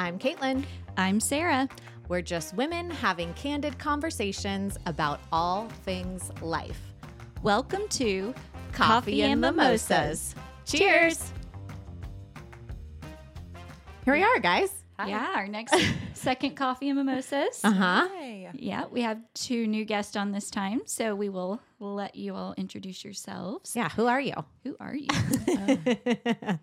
I'm Caitlin. I'm Sarah. We're just women having candid conversations about all things life. Welcome to Coffee, and Mimosas. Cheers. Here we are, guys. Yeah, our next second coffee and mimosas. Uh huh. Yeah, we have two new guests on this time, so we will let you all introduce yourselves. Yeah, who are you? Who are you?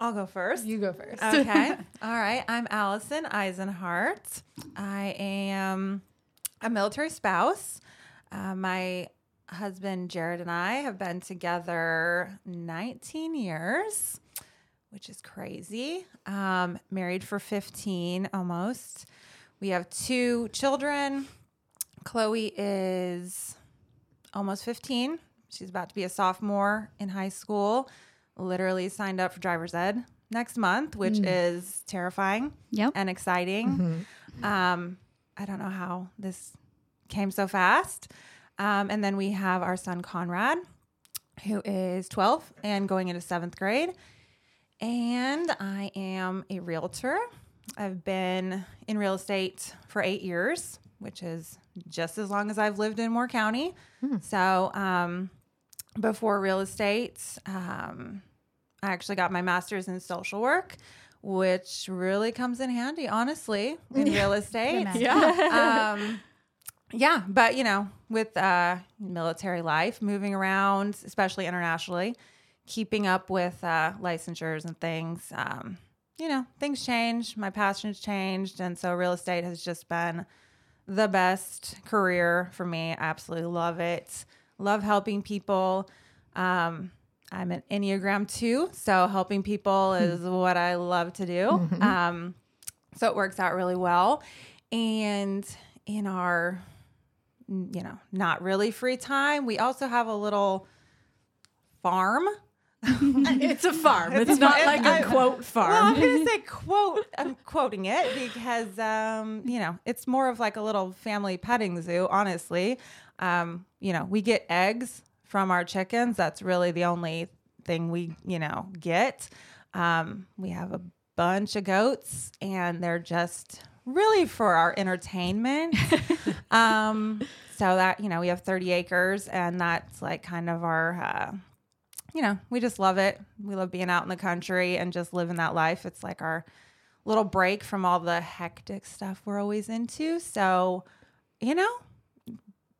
I'll go first. You go first. Okay. All right. I'm Allison Isenhart. I am a military spouse. Uh, my husband Jared and I have been together 19 years, which is crazy. Um, married for 15 almost. We have two children. Chloe is almost 15. She's about to be a sophomore in high school. Literally signed up for driver's ed next month, which is terrifying Yep. and exciting. Um, I don't know how this came so fast. Um, and then we have our son Conrad, who is 12 and going into seventh grade. And I am a realtor. I've been in real estate for eight years, which is just as long as I've lived in Moore County. So, um, before real estate, um, I actually got my master's in social work, which really comes in handy, honestly, in real estate. Yeah. um, yeah, but you know, with uh, military life, moving around, especially internationally, keeping up with uh, licensures and things, um, you know, things change. My passions changed, and so real estate has just been the best career for me. I absolutely love it. Love helping people. Um, I'm an Enneagram two, so helping people is what I love to do. Um, so it works out really well. And in our, you know, not really free time, we also have a little farm. it's a farm. It's, It's not like a quote Well, farm. I'm going to say quote. I'm quoting it because, um, you know, it's more of like a little family petting zoo, honestly. Um, you know, we get eggs from our chickens. That's really the only thing we, you know, get. Um, we have a bunch of goats and they're just really for our entertainment. um, so that, you know, we have 30 acres and that's like kind of our, uh, you know, we just love it. We love being out in the country and just living that life. It's like our little break from all the hectic stuff we're always into. So, you know,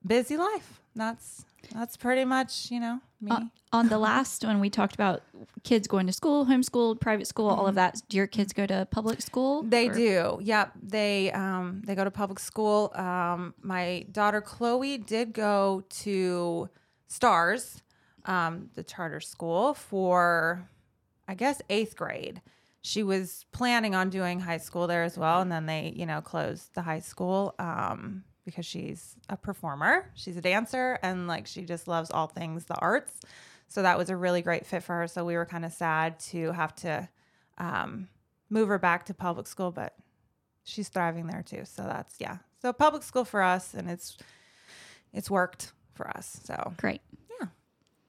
busy life. That's that's pretty much, you know, me. Uh, on the last one, we talked about kids going to school, homeschooled, private school, all of that. Do your kids go to public school? They Or- do. Yep. They um they go to public school. Um my daughter Chloe did go to Stars, um, the charter school for I guess 8th grade. She was planning on doing high school there as well and then they, you know, closed the high school um because she's a performer. She's a dancer and like she just loves all things the arts. So that was a really great fit for her. So we were kind of sad to have to um, move her back to public school, but she's thriving there too. So that's yeah. So public school for us, and it's it's worked for us. So Great. Yeah.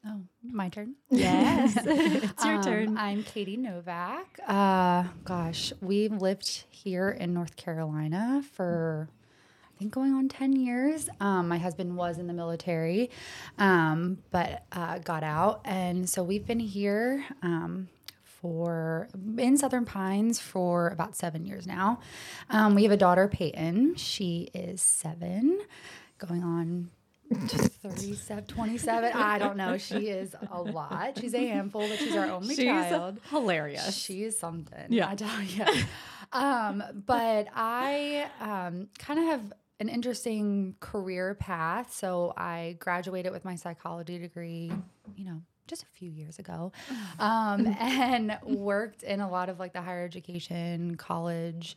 Oh, my turn. Yes. it's your Um, turn. I'm Katie Novak. Uh, gosh, we've lived here in North Carolina for I think going on 10 years. Um, my husband was in the military, um, but uh, got out. And so we've been here um, for in Southern Pines for about seven years now. Um, we have a daughter, Peyton. She is seven, going on 37, 27. I don't know. She is a lot. She's a handful, but she's our only She's child. hilarious. She is something. Yeah. I tell you. um, but I um, kind of have an interesting career path. So I graduated with my psychology degree, you know, just a few years ago, um, and worked in a lot of like the higher education, college,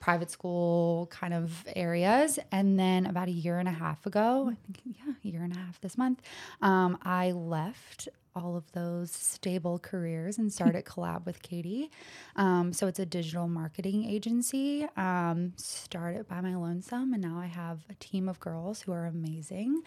private school kind of areas. And then about a year and a half ago, I think, yeah, a year and a half this month, um, I left all of those stable careers and started collab with Katie. Um, so it's a digital marketing agency. Um, started by my lonesome, and now I have a team of girls who are amazing.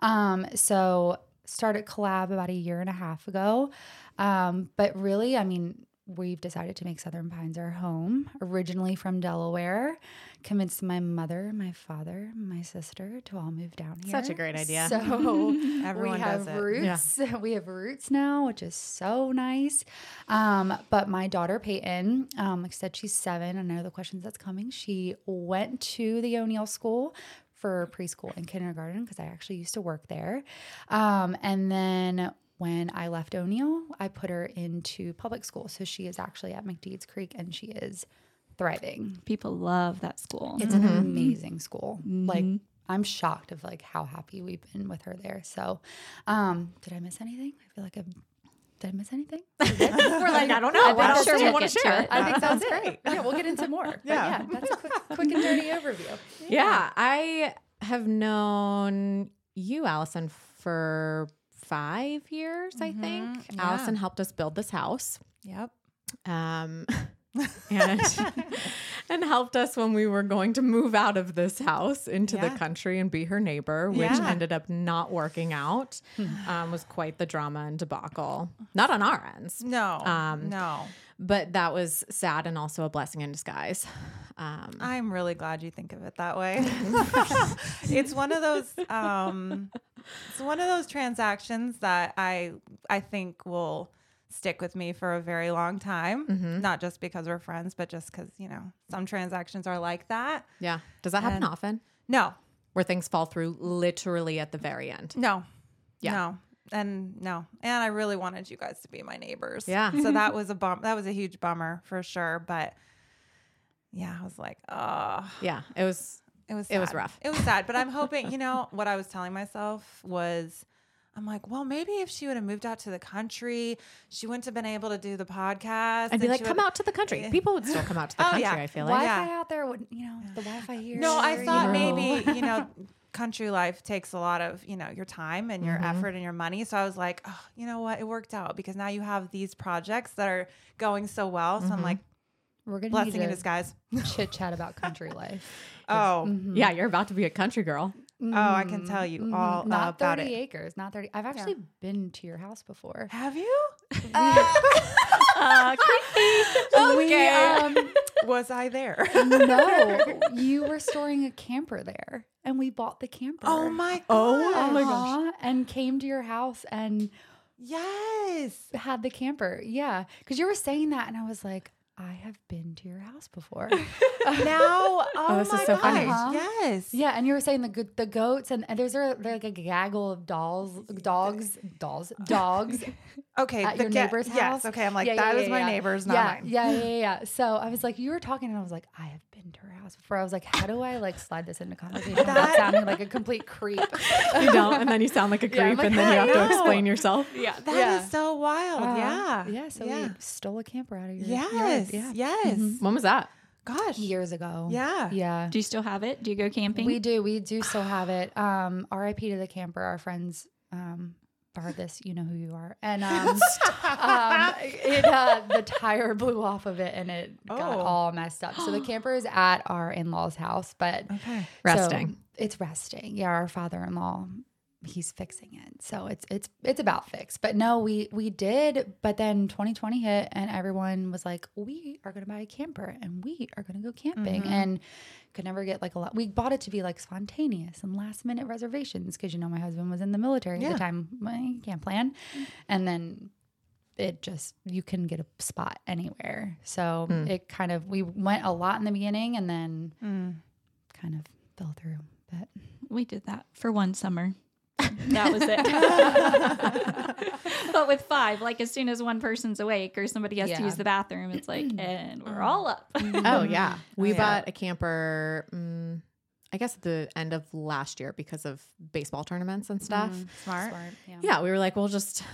Um, so started collab about a year and a half ago. Um, but really, I mean, we've decided to make Southern Pines our home. Originally from Delaware, convinced my mother, my father, my sister to all move down here. Such a great idea. So Everyone we have roots. We have roots now, which is so nice. Um, but my daughter Peyton, um, like I said, she's seven. I know the questions that's coming. She went to the O'Neal School for preschool and kindergarten because I actually used to work there. Um, and then when I left O'Neal, I put her into public school. So she is actually at McDeeds Creek and she is thriving. People love that school. It's an amazing school. Like I'm shocked of like how happy we've been with her there. So, um, did I miss anything? I feel like I did I miss anything? We're like, I don't know. I think What else that's do you want to to share? it. I think Sounds that's great. great. Yeah, we'll get into more. But Yeah. yeah, that's a quick, quick and dirty overview. Yeah, I have known you, Allison, for five years, I think. yeah. Allison helped us build this house. Yep. Um, and and helped us when we were going to move out of this house into the country and be her neighbor, which Yeah. ended up not working out. um, was quite the drama and debacle. Not on our ends, No. Um, no. But that was sad and also a blessing in disguise. Um, I'm really glad you think of it that way. it's one of those um it's one of those transactions that I I think will stick with me for a very long time. Mm-hmm. Not just because we're friends, but just because, you know, some transactions are like that. yeah, does that happen And- often? No, Where things fall through literally at the very end. no. Yeah. No. And no. And I really wanted you guys to be my neighbors. Yeah. So that was a bum that was a huge bummer for sure. But yeah, I was like, oh Yeah, it was. It was It was rough. It was sad, but I'm hoping, you know, what I was telling myself was I'm like, well, maybe if she would have moved out to the country, she wouldn't have been able to do the podcast. I'd be like, come out to the country. People would still come out to the Oh, country. yeah. I feel like. Wi-Fi Yeah. out there, would you know the Wi-Fi here? No, I you thought know. maybe, you know, country life takes a lot of, you know, your time and your Mm-hmm. effort and your money. So I was like, oh, you know what? It worked out because now you have these projects that are going so well. So Mm-hmm. I'm like, we're gonna blessing need in disguise. chit chat about country life. Oh, Mm-hmm. Yeah, you're about to be a country girl. Oh, I can tell you all not about thirty it. acres, not thirty. I've actually been to your house before. Have you? Uh, We, um, Was I there? no, you were storing a camper there, and we bought the camper. Oh my god. Oh my gosh. Uh-huh, And came to your house and Yes. had the camper. Yeah, because you were saying that, and I was like, I have been to your house before. Now, oh, this is so gosh. funny. Uh-huh. Yes. yeah, and you were saying the good the goats, and, and there's a like a gaggle of dolls, dogs, dolls, dogs Okay. at the your ga- neighbor's house. Yes. Okay. I'm like, Yeah, that yeah, is yeah, my neighbor's, not yeah, mine. Yeah, yeah, yeah. So I was like, you were talking, and I was like, I have been to her house before. I was like, how do I like slide this into conversation without That- sounding like a complete creep? You don't, and then you sound like a creep, Yeah, like, and then you have to explain yourself. yeah, That is yeah. so wild. Uh-huh. Yeah. yeah. So yeah. we stole a camper out of your Yes. yard. Yeah, Yes. When was that? Gosh. years ago. Yeah. yeah. do you still have it? Do you go camping? We do. We do still have it. Um, RIP to the camper. Our friends um, borrowed this. You know who you are. And um, um, it uh, the tire blew off of it and it got Oh. all messed up. So the camper is at our in laws' house, but Okay. so Resting. it's resting. Yeah, our father in law. He's fixing it, so it's it's it's about fixed. But no, we we did. But then 2020 hit, and everyone was like, "We are going to buy a camper, and we are going to go camping." Mm-hmm. And could never get like a lot. We bought it to be like spontaneous and last minute reservations because you know my husband was in the military at the time. You can't plan, and then it just you can get a spot anywhere. So it kind of we went a lot in the beginning, and then Mm. kind of fell through. But We did that for one summer. That was it. but with five, like as soon as one person's awake or somebody has to use the bathroom, it's like, mm-hmm. and we're mm-hmm. all up. Mm-hmm. Oh yeah, we oh, yeah. bought a camper. Mm, I guess at the end of last year because of baseball tournaments and stuff. Smart. yeah. Yeah, we were like, we'll just,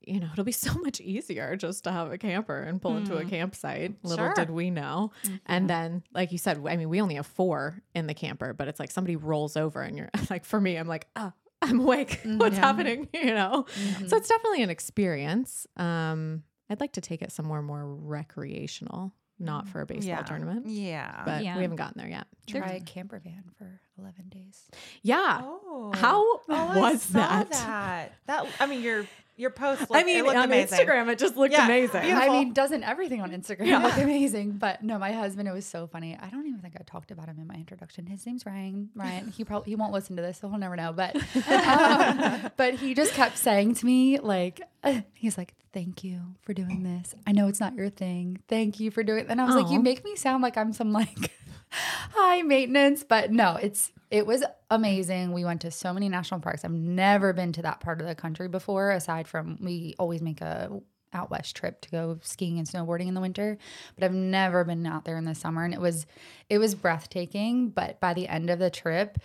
you know, it'll be so much easier just to have a camper and pull into a campsite. Little Sure. did we know. And then, like you said, I mean, we only have four in the camper, but it's like somebody rolls over and you're like, for me, I'm like, oh, I'm awake. What's happening? You know? So it's definitely an experience. Um, I'd like to take it somewhere more recreational, not for a baseball Yeah. tournament. Yeah. But Yeah. we haven't gotten there yet. Try a camper van for 11 days. Yeah. oh. How Oh, was saw that? that? That I mean, you're your post. Looked, I mean, it looked on amazing. Instagram, it just looked Yeah, amazing. beautiful. I mean, doesn't everything on Instagram look amazing? But no, my husband, it was so funny. I don't even think I talked about him in my introduction. His name's Ryan. Ryan. He probably he won't listen to this, so he'll never know. But um, but he just kept saying to me, like, uh, he's like, "Thank you for doing this. I know it's not your thing. Thank you for doing." it. And I was like, "You make me sound like I'm some like high maintenance," but no, it's it was amazing. We went to so many national parks. I've never been to that part of the country before, aside from we always make a out west trip to go skiing and snowboarding in the winter, but I've never been out there in the summer and it was it was breathtaking, but by the end of the trip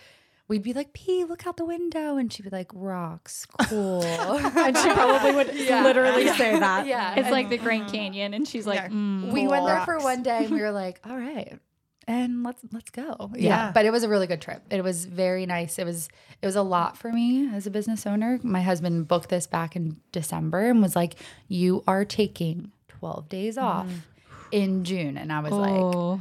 We'd be like, P, look out the window. And she'd be like, rocks, cool. and she probably would literally say that. yeah. It's and like the Grand Canyon, and she's like, Yeah. mm, we went there for one day and we were like, all right. And let's let's go. Yeah. Yeah. But it was a really good trip. It was very nice. It was it was a lot for me as a business owner. My husband booked this back in December and was like, You are taking 12 days off in June. And I was like, Oh,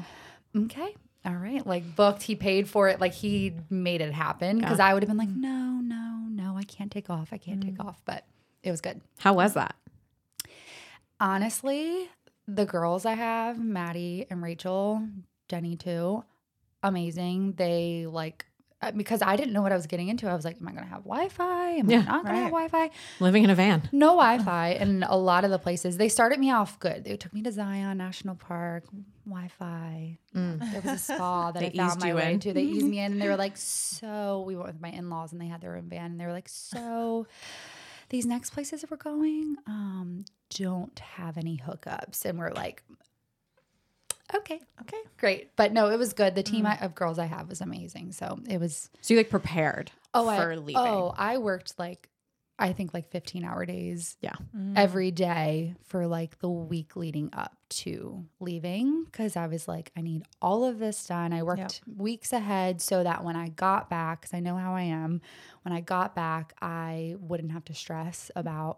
okay all right like booked he paid for it like he made it happen. Because i would have been like no no no i can't take off i can't take mm. off but it was good. How was that? honestly the girls i have maddie and rachel jenny too amazing. They like because i didn't know what i was getting into i was like am i gonna have wi-fi am Yeah, i not gonna have wi-fi Living in a van. no Wi-Fi, and a lot of the places they started me off good. They took me to Zion National Park, Wi-Fi. There was a spa that They I found eased my way in. to. They eased me in, and they were like, "So." We went with my in-laws, and they had their own van, and they were like, "So." These next places that we're going um, don't have any hookups, and we're like, "Okay, Okay. great." But no, it was good. The team I, of girls I have was amazing, so it was So you like prepared oh, for I, leaving. Oh, I worked like I think like 15 hour days Yeah. Mm. every day for like the week leading up to leaving because I was like, I need all of this done. I worked weeks ahead so that when I got back, because I know how I am, when I got back, I wouldn't have to stress about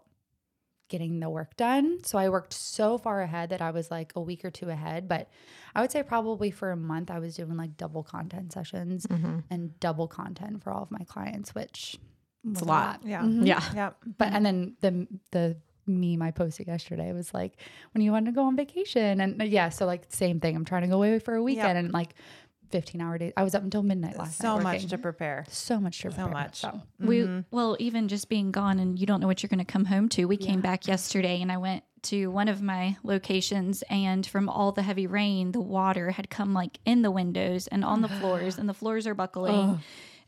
getting the work done. So I worked so far ahead that I was like a week or two ahead. But I would say probably for a month, I was doing like double content sessions Mm-hmm. and double content for all of my clients, which was a lot. Yeah. Mhm. Yeah. Yep. But and then the the meme I posted yesterday was like when you want to go on vacation and uh, yeah, so like same thing. I'm trying to go away for a weekend and like 15 hour days. I was up until midnight last So night. So much to prepare. so much to prepare. So much. So mm-hmm. We well, even just being gone and you don't know what you're going to come home to. We came back yesterday and I went to one of my locations and from all the heavy rain, the water had come like in the windows and on the floors and the floors are buckling.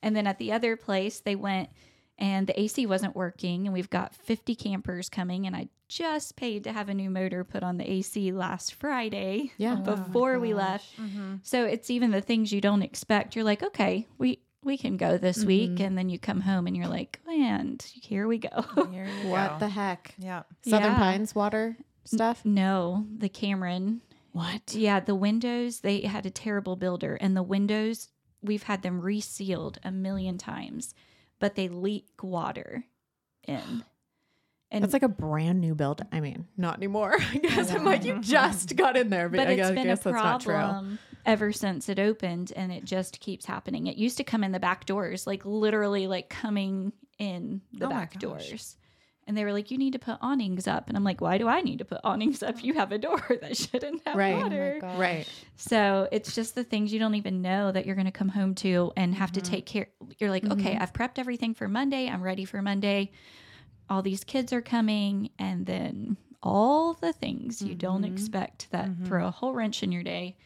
And then at the other place, they went and the AC wasn't working and we've got 50 campers coming and I just paid to have a new motor put on the AC last Friday Yeah. Oh, before we left. Mm-hmm. So it's even the things you don't expect. You're like, okay, we we can go this mm-hmm. week, and then you come home and you're like, and here we go. Here What go. the heck? Yeah. Southern Yeah. Pines water stuff? no, the Cameron. What? Yeah, the windows. They had a terrible builder, and the windows we've had them resealed a million times, but they leak water in. And It's like a brand new build. I mean, not anymore. I guess I'm like, you just got in there, but, but I it's guess, been a guess that's not true. problem ever since it opened and it just keeps happening it used to come in the back doors like literally like coming in the Oh back doors and they were like you need to put awnings up. And i'm like why do i need to put awnings up? You have a door that shouldn't have Right. Oh water. Right. so it's just the things you don't even know that you're going to come home to and have Mm-hmm. to take care you're like okay i've prepped everything for monday. I'm ready for monday. All these kids are coming and then all the things you don't Mm-hmm. expect that throw a whole wrench in your day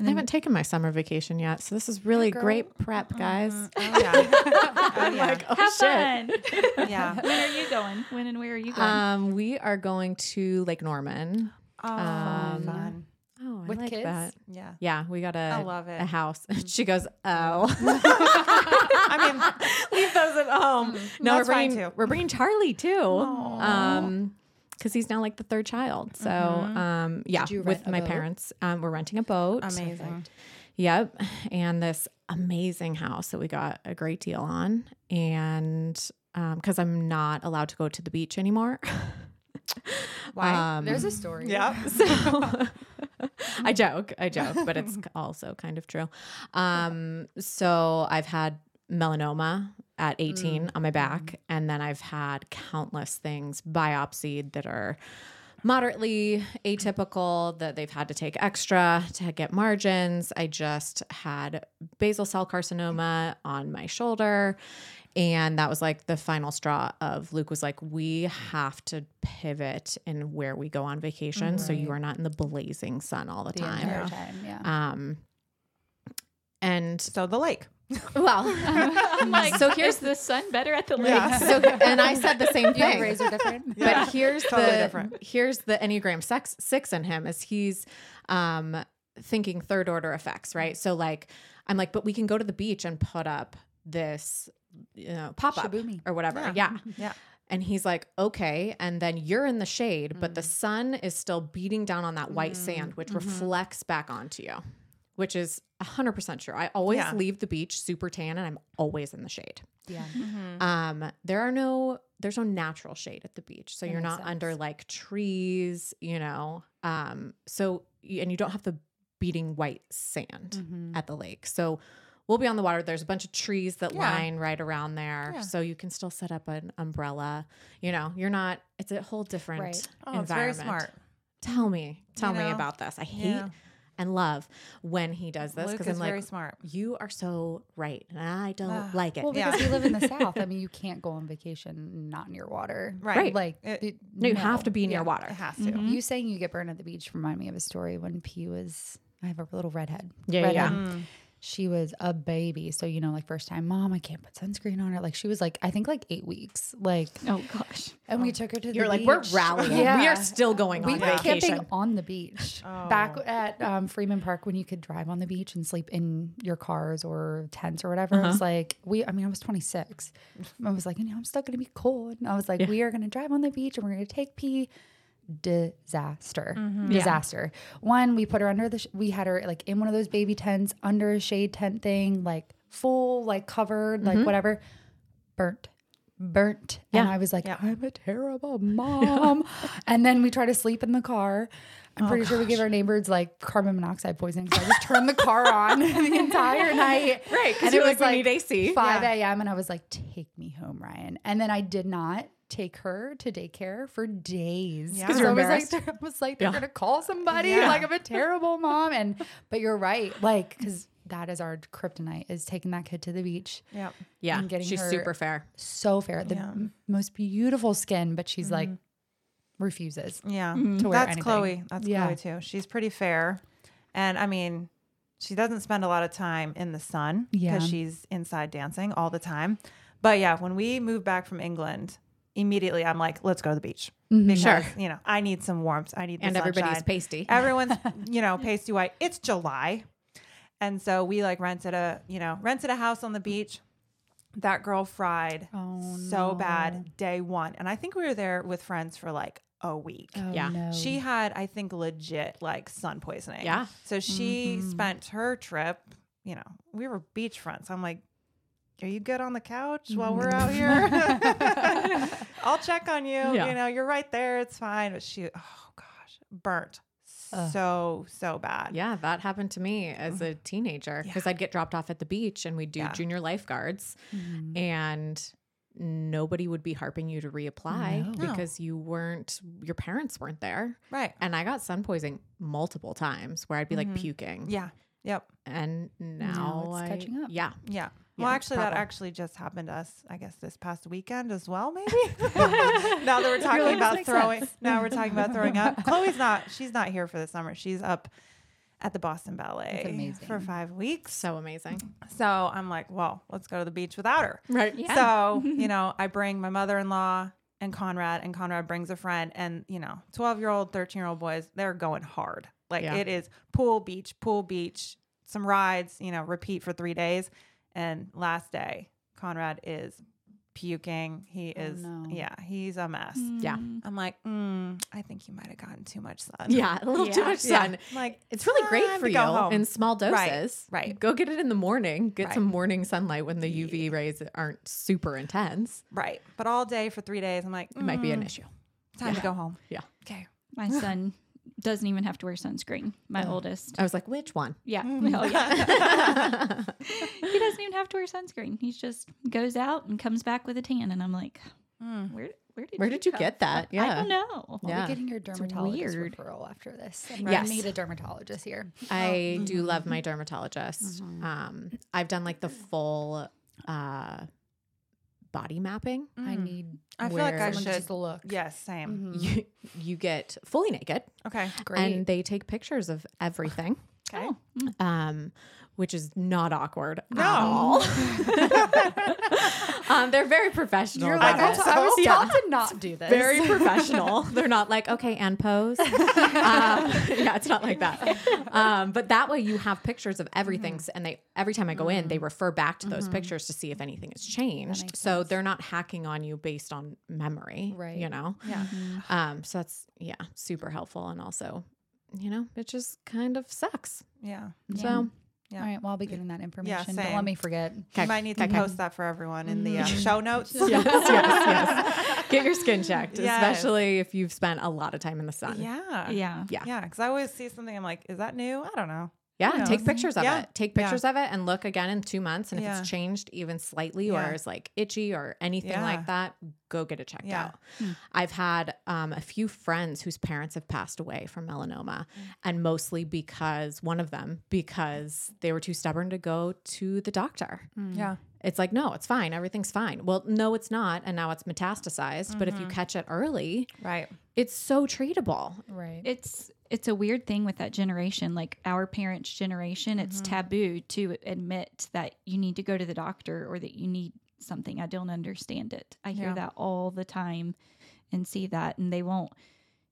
I haven't taken my summer vacation yet, so this is really great prep, guys. Oh yeah. oh, I'm yeah. like, oh have shit. fun yeah. when are you going when and where are you going Um, we are going to Lake Norman. Oh, Um, fun. Oh, I With like kids? that. Yeah. Yeah, we got a I love it. a house. she goes, oh, I mean, leave those at home. no, we're That's fine, bringing too. we're bringing Charlie too. Um, because he's now like the third child. So, um, yeah, with my boat? parents, um, we're renting a boat. amazing. Yep. And this amazing house that we got a great deal on. And because I'm not allowed to go to the beach anymore. Why? Um, there's a story. yeah. so I joke, I joke, but it's also kind of true. Um, so I've had melanoma at 18 on my back. And then I've had countless things biopsied that are moderately atypical that they've had to take extra to get margins. I just had basal cell carcinoma on my shoulder. And that was like the final straw of Luke was like, we have to pivot in where we go on vacation. So you are not in the blazing sun all the, The time. time. Yeah. Um, and So the lake. well, I'm like, so here's the sun better at the lake. Yeah. so and I said the same Your thing. rays are different. But here's totally the different. here's the Enneagram six, six in him is he's um thinking third order effects, right? So like I'm like, but we can go to the beach and put up this you know pop up or whatever. Yeah. Yeah. Yeah. And he's like, okay. And then you're in the shade, but Mm. the sun is still beating down on that white sand, which Mm-hmm. reflects back onto you, which is 100% true. I always Yeah. leave the beach super tan and I'm always in the shade. Yeah. Um, there are no there's no natural shade at the beach. So That you're makes not under like trees, you know. Um, so and you don't have the beating white sand Mm-hmm. at the lake. So we'll be on the water. There's a bunch of trees that Yeah. line right around there. Yeah. So you can still set up an umbrella. You know, you're not it's a whole different Right. Oh, it's very environment. smart. Tell me. Tell me know? about this. I hate Yeah. And love when he does this because I'm like very smart. you are so right and I don't Ah. like it. Well, Yeah. because we live in the South. I mean, you can't go on vacation not near water. Right. Right. Like, It- it- no, you have to be near Yeah. water. It has to. Mm-hmm. You saying you get burned at the beach remind me of a story when P was. I have a little redhead. Yeah, redhead. yeah. Mm. She was a baby, so you know, like first time, mom, I can't put sunscreen on her. Like she was like, I think like eight weeks. Like, Oh gosh. and we took her to the You're the like, we're beach. rallying. We are still going We on went vacation. camping on the beach back Oh. at um, Freeman Park when you could drive on the beach and sleep in your cars or tents or whatever. It Uh-huh. was like we. I mean, I was 26. I was like, you know, I'm still gonna be cold. And I was like, we are gonna drive on the beach and we're gonna take pee. Disaster, mm-hmm. disaster. One, we put her under the. Sh- we had her like in one of those baby tents under a shade tent thing, like full, like covered, like mm-hmm. whatever. Burnt burnt. And Yeah. I was like, Yeah. I'm a terrible mom. and then we try to sleep in the car. I'm oh, pretty sure we gave our neighbors like carbon monoxide poisoning. So I just turned the car on the entire night. Right, 'cause And you're it like, was "We need AC." 5 Yeah. a.m. And I was like, take me home, Ryan. And then I did not take her to daycare for days. Yeah. 'Cause 'Cause you're I was like, embarrassed. I was like, they're Yeah. going to call somebody. Yeah. Like I'm a terrible mom. And, but you're right. Like, cause that is our kryptonite is taking that kid to the beach. yeah yeah, and getting she's her- super fair. So fair. The Yeah. m- most beautiful skin, but she's mm-hmm. like, refuses. Yeah. To wear That's anything. Chloe. That's Yeah. Chloe too. She's pretty fair. And I mean, she doesn't spend a lot of time in the sun because Yeah. she's inside dancing all the time. But yeah, when we moved back from England, immediately I'm like, let's go to the beach. Because, Sure. you know, I need some warmth. I need the And everybody's sunshine. pasty. Everyone's, you know, pasty white. It's July. And so we like rented a, you know, rented a house on the beach. That girl fried Oh, so bad day one. And I think we were there with friends for like a week. Oh, Yeah. no. She had, I think, legit like sun poisoning. Yeah. So she Mm-hmm. spent her trip, you know, we were beachfront. So I'm like, are you good on the couch while we're out here? I'll check on you. Yeah. You know, you're right there. It's fine. But she, oh gosh, burnt so, so bad. Yeah, that happened to me as a teenager because I'd get dropped off at the beach and we'd do Yeah. junior lifeguards Mm-hmm. and nobody would be harping you to reapply No. Because you weren't your parents weren't there. Right. And I got sun poisoning multiple times where I'd be like puking. Mm-hmm. Yeah. Yep. And now, it's I- catching up. Yeah. Yeah. Well, Yeah, actually, that actually just happened to us, I guess, this past weekend as well, maybe. now that we're talking about throwing, sense. now we're talking about throwing up. Chloe's not, she's not here for the summer. She's up at the Boston Ballet for five weeks. So amazing. So I'm like, well, let's go to the beach without her. Right. So, you know, I bring my mother in law and Conrad, and Conrad brings a friend. And, you know, 12 year old, 13 year old boys, they're going hard. Like Yeah. it is pool, beach, pool, beach, some rides, you know, repeat for three days. And last day, Conrad is puking. He is, no. yeah, he's a mess. Yeah. I'm like, mm, I think you might have gotten too much sun. Yeah. A little too much sun. I'm like, It's really great for you home. in small doses. right. right. Go get it in the morning. Get Right. some morning sunlight when the UV rays aren't super intense. right. But all day for three days, I'm like, It might be an mm, issue. Time to go home. Yeah. Okay. My son doesn't even have to wear sunscreen. My Oh. oldest. I was like, which one? Yeah. Mm. Oh, yeah. he doesn't even have to wear sunscreen. He just goes out and comes back with a tan. And I'm like, Mm. where, where did Where you did you get that? from? I don't know. I'll Yeah. be getting your dermatologist weird. referral after this. I'm Yes. gonna need a dermatologist here. I do love my dermatologist. Mm-hmm. Um, I've done like the full uh, body mapping. I Mm. need I feel like I where- someone should. just to look. Yes, same. Mhm. You, you get fully naked, Okay. Great. and they take pictures of everything, Okay. Oh, mm. um, which is not awkward No. at all. um, they're very professional. You're like, I it. I was Yeah. taught to not do this. very professional. They're not like, okay, and pose. um, yeah, it's not like that. Um, but that way you have pictures of everything. Mm-hmm. And they every time I go in, they refer back to those pictures to see if anything has changed. So sense. they're not hacking on you based on memory. Right. You know? Yeah. Um, so that's yeah, super helpful. And also, you know, it just kind of sucks. Yeah. So Yeah. All right. Well, I'll be getting that information. Don't let me forget. You might need to okay. post that for everyone in the uh, show notes. yes, yes, yes. Get your skin checked, Yes. especially if you've spent a lot of time in the sun. Yeah. yeah. Yeah. Yeah. Because I always see something, I'm like, is that new? I don't know. Yeah, Who take knows? pictures of Yeah. it. Take Yeah. pictures of it and look again in two months. And if Yeah. it's changed even slightly Yeah. or is like itchy or anything Yeah. like that, go get it checked Yeah. out. Hmm. I've had um, a few friends whose parents have passed away from melanoma, Mm. and mostly because one of them, because they were too stubborn to go to the doctor. Yeah. It's like, no, it's fine. Everything's fine. Well, no, it's not. And now it's metastasized. But if Mm-hmm. you catch it early, Right. it's so treatable. Right. It's it's a weird thing with that generation, like our parents' generation. It's mm-hmm. taboo to admit that you need to go to the doctor or that you need something. I don't understand it. I hear Yeah. that all the time and see that, and they won't.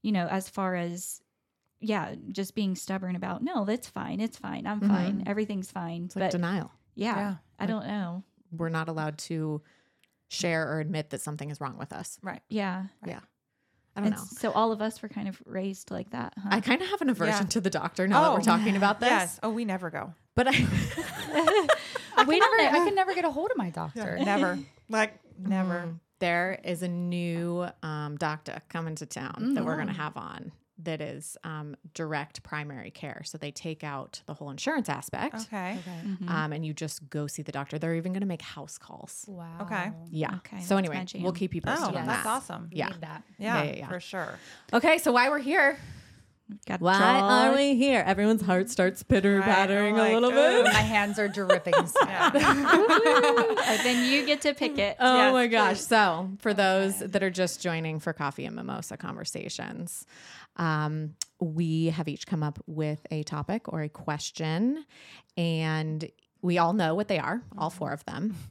You know, as far as yeah, just being stubborn about no, that's fine. It's fine. I'm mm-hmm. fine. Everything's fine. It's like but denial. yeah, Yeah. I don't know. We're not allowed to share or admit that something is wrong with us. Right. Yeah. Yeah, I don't And know. So all of us were kind of raised like that, huh? I kind of have an aversion Yeah. to the doctor now that Oh, we're talking about this. Yes. Oh, we never go. But I, I can never. I can never get a hold of my doctor. Never. Like, never. Mm. there is a new um, doctor coming to town that we're going to Mm. have on that is um, direct primary care. So they take out the whole insurance aspect Okay. Mhm. um, and you just go see the doctor. They're even going to make house calls. Wow. Okay. Yeah. Okay, So anyway, jam. we'll keep you Oh, posted on that's awesome. Yeah. Need that. Yeah, yeah, yeah. for sure. Okay, so why we're here? Got Why draw- are we here? Everyone's heart starts pitter pattering Right, a I'm little like, bit. My hands are dripping. sweat. Then you get to pick it. Oh Yes, my gosh. please. So, for those that are just joining for Coffee and Mimosa Conversations, um, we have each come up with a topic or a question, and we all know what they are, all four of them.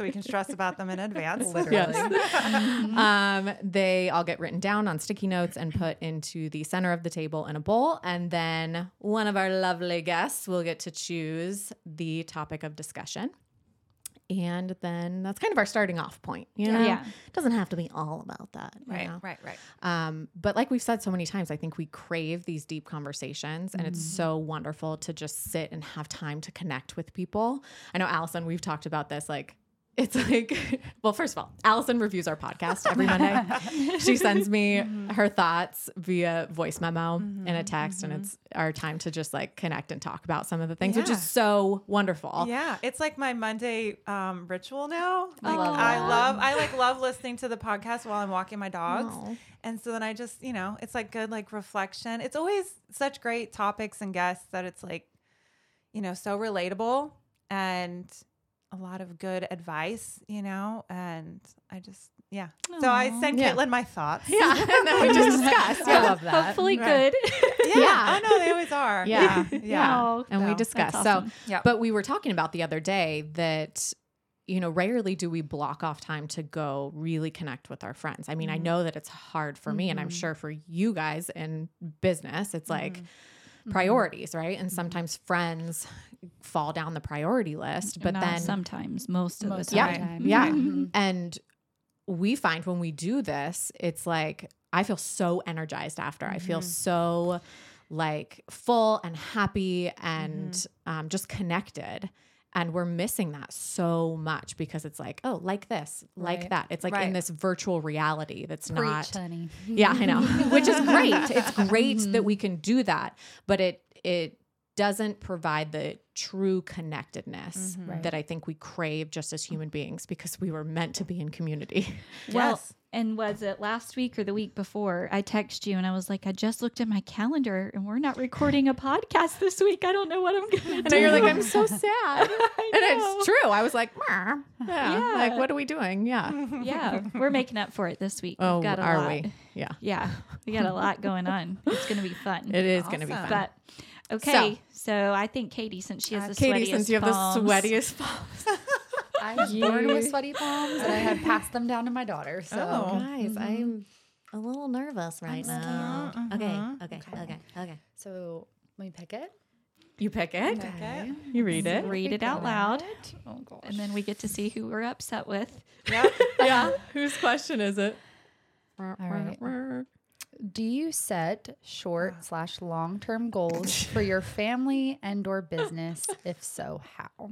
So we can stress about them in advance. Literally. um, they all get written down on sticky notes and put into the center of the table in a bowl. And then one of our lovely guests will get to choose the topic of discussion. And then that's kind of our starting off point. You know, Yeah. it doesn't have to be all about that. Right, know? right, right. Um, but like we've said so many times, I think we crave these deep conversations, and it's so wonderful to just sit and have time to connect with people. I know, Allison, we've talked about this. Like, it's like, well, first of all, Allison reviews our podcast every Monday. she sends me mm-hmm. her thoughts via voice memo mm-hmm, and a text, and mm-hmm. it's our time to just like connect and talk about some of the things, which is so wonderful. Yeah, it's like my Monday um, ritual now. Like love I that. love, I like love listening to the podcast while I'm walking my dogs, and so then I just, you know, it's like good like reflection. It's always such great topics and guests that it's like, you know, so relatable and a lot of good advice, you know, and I just, yeah. So I sent Yeah. Caitlin my thoughts. Yeah, and then we just discussed. I love that. Hopefully Right. good. yeah. Yeah. Oh no, they always are. Yeah. yeah, yeah. Oh, and we discussed. that's So, awesome. Yep. but we were talking about the other day that you know rarely do we block off time to go really connect with our friends. I mean, I mm-hmm. know that it's hard for me, and I'm mm-hmm. sure for you guys in business, it's like mm-hmm. priorities, right? And sometimes friends fall down the priority list, but Not then sometimes, most of Most the of yeah, the time. time. yeah, Mhm. and we find when we do this, it's like I feel so energized after. I feel so like full and happy and um, just connected. And we're missing that so much because it's like, oh, like this, like Right. that. It's like in this virtual reality that's Preach, not honey. yeah, I know. Which is great. It's great that we can do that, but it it doesn't provide the true connectedness mm-hmm. Right. that I think we crave just as human beings because we were meant to be in community. Well, Yes. and was it last week or the week before? I text you and I was like, I just looked at my calendar and we're not recording a podcast this week. I don't know what I'm gonna And you're like, I'm so sad. And it's true. I was like, yeah, Yeah. like what are we doing? Yeah. yeah, we're making up for it this week. Oh, We've got a are lot. we? Yeah. Yeah, we got a lot going on. It's gonna be fun. It is going to be fun. But okay, so, I think Katie, since she has the Katie, sweatiest since you have palms, the sweatiest palms. I was born with sweaty palms, and I had passed them down to my daughter. So Oh. Guys, I'm a little nervous right now. Okay, Mhm. okay, okay, okay. so let me pick it. You pick it. Okay. You read it. read it out loud, Oh gosh. and then we get to see who we're upset with. Yep. yeah. Whose question is it? All right. Do you set short ah. slash long term goals for your family and or business? If so, how?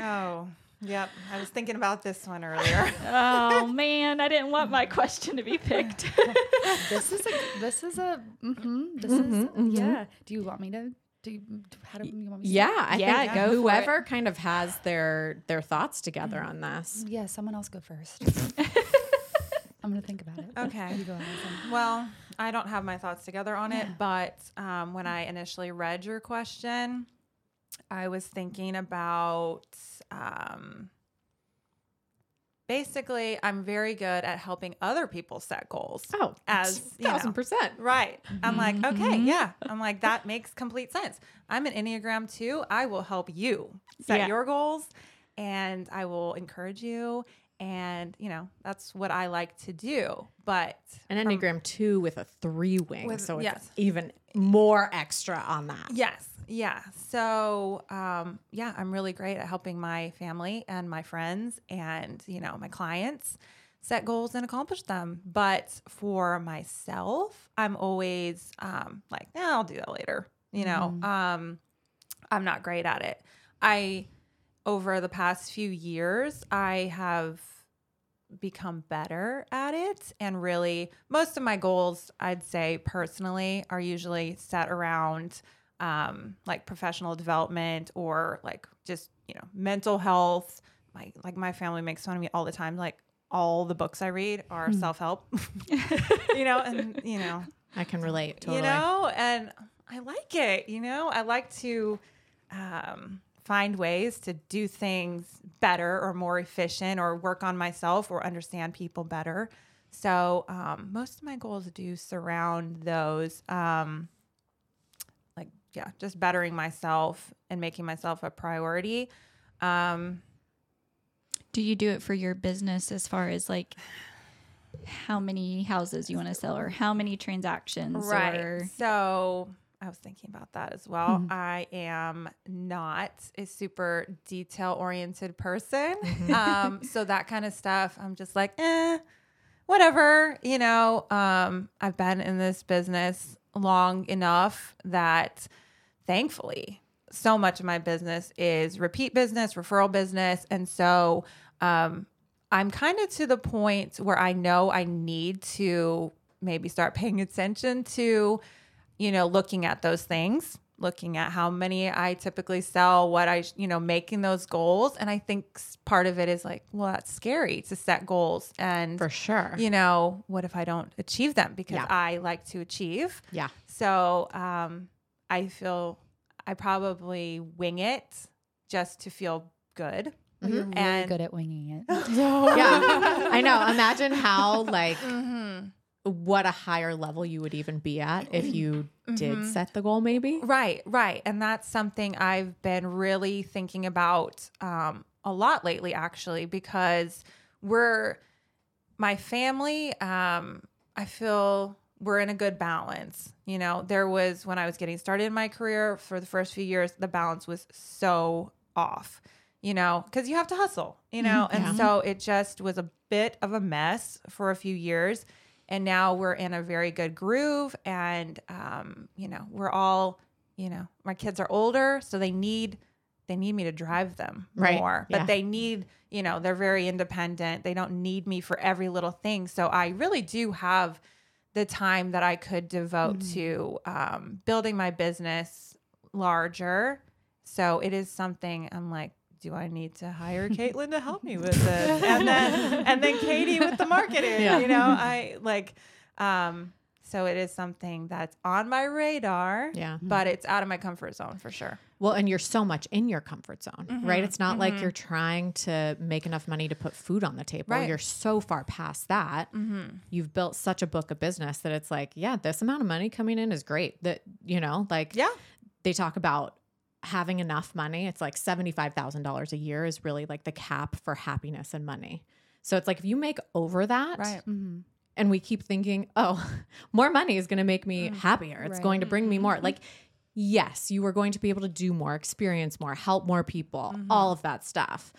Oh, yep. I was thinking about this one earlier. oh man, I didn't want my question to be picked. This is a this is a mm-hmm, this is mm-hmm, mm-hmm. yeah. Do you want me to do you, how do you want me to Yeah, I Yeah, think go for it. whoever kind of has their their thoughts together mm-hmm. on this. Yeah, someone else go first. I'm gonna think about it. Okay. You go, Allison. Well, I don't have my thoughts together on it, but um, when I initially read your question, I was thinking about um, basically, I'm very good at helping other people set goals. Oh, As, you thousand know. percent. Right. I'm like, okay, yeah. I'm like, that makes complete sense. I'm an Enneagram too. I will help you set Yeah. your goals and I will encourage you. And, you know, that's what I like to do. But An from- Enneagram two with a three wing, With- so it's yes. even more extra on that. Yes. Yeah. So, um, yeah, I'm really great at helping my family and my friends and, you know, my clients set goals and accomplish them. But for myself, I'm always um, like, yeah, I'll do that later. You know, um, I'm not great at it. I, over the past few years, I have become better at it. And really, most of my goals, I'd say personally, are usually set around um, like professional development or like just, you know, mental health. My, like my family makes fun of me all the time. Like all the books I read are self help, you know, and, you know, I can relate totally. you know, and I like it, you know, I like to um, find ways to do things better or more efficient or work on myself or understand people better. So, um, most of my goals do surround those, um, like, yeah, just bettering myself and making myself a priority. Um, Do you do it for your business as far as like how many houses you want to sell or how many transactions Right. or So I was thinking about that as well. I am not a super detail oriented person. um, so that kind of stuff, I'm just like, eh, whatever. You know, um, I've been in this business long enough that thankfully so much of my business is repeat business, referral business. And so um, I'm kind of to the point where I know I need to maybe start paying attention to, you know, looking at those things, looking at how many I typically sell, what I, you know, making those goals. And I think part of it is like, well, that's scary to set goals. And, For sure. you know, what if I don't achieve them? Because Yeah. I like to achieve. Yeah. So um, I feel I probably wing it just to feel good. Well, You're really And- good at winging it. yeah. I know. Imagine how like Mm-hmm. What a higher level you would even be at if you did Mm-hmm. set the goal maybe. Right, right. And that's something I've been really thinking about um, a lot lately, actually, because we're, my family, um, I feel we're in a good balance. You know, there was when I was getting started in my career for the first few years, the balance was so off, you know, because you have to hustle, you know, and so it just was a bit of a mess for a few years. And now we're in a very good groove, and um, you know, we're all, you know, my kids are older, so they need they need me to drive them Right. more, but Yeah. they need, you know, they're very independent. They don't need me for every little thing. So I really do have the time that I could devote to um, building my business larger. So it is something I'm like, do I need to hire Caitlin to help me with this? And then and then Katie with the marketing. Yeah. You know, I like um so it is something that's on my radar. Yeah. But it's out of my comfort zone for sure. Well, and you're so much in your comfort zone, Mm-hmm. right? It's not like you're trying to make enough money to put food on the table. Right. You're so far past that. Mm-hmm. You've built such a book of business that it's like, yeah, this amount of money coming in is great. That, you know, like Yeah. they talk about having enough money. It's like $75,000 a year is really like the cap for happiness and money. So it's like if you make over that, Right. and we keep thinking, oh, more money is going to make me Mm. happier. It's Right. going to bring me Mm-hmm. more. Like, yes, you are going to be able to do more, experience more, help more people, Mm-hmm. all of that stuff.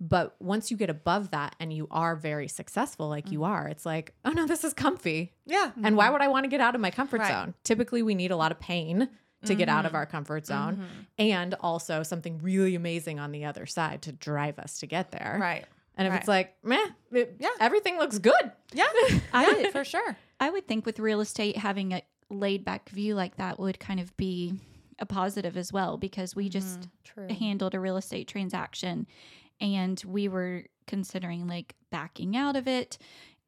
But once you get above that and you are very successful, like Mm. you are, it's like, oh no, this is comfy. Yeah. And why would I want to get out of my comfort Right. zone? Typically, we need a lot of pain to get out of Mm-hmm. our comfort zone and also something really amazing on the other side to drive us to get there. Right. And if Right. it's like, meh, it- Yeah. everything looks good. Yeah. I- yeah, for sure. I would think with real estate, having a laid back view like that would kind of be a positive as well because we just True. handled a real estate transaction and we were considering like backing out of it.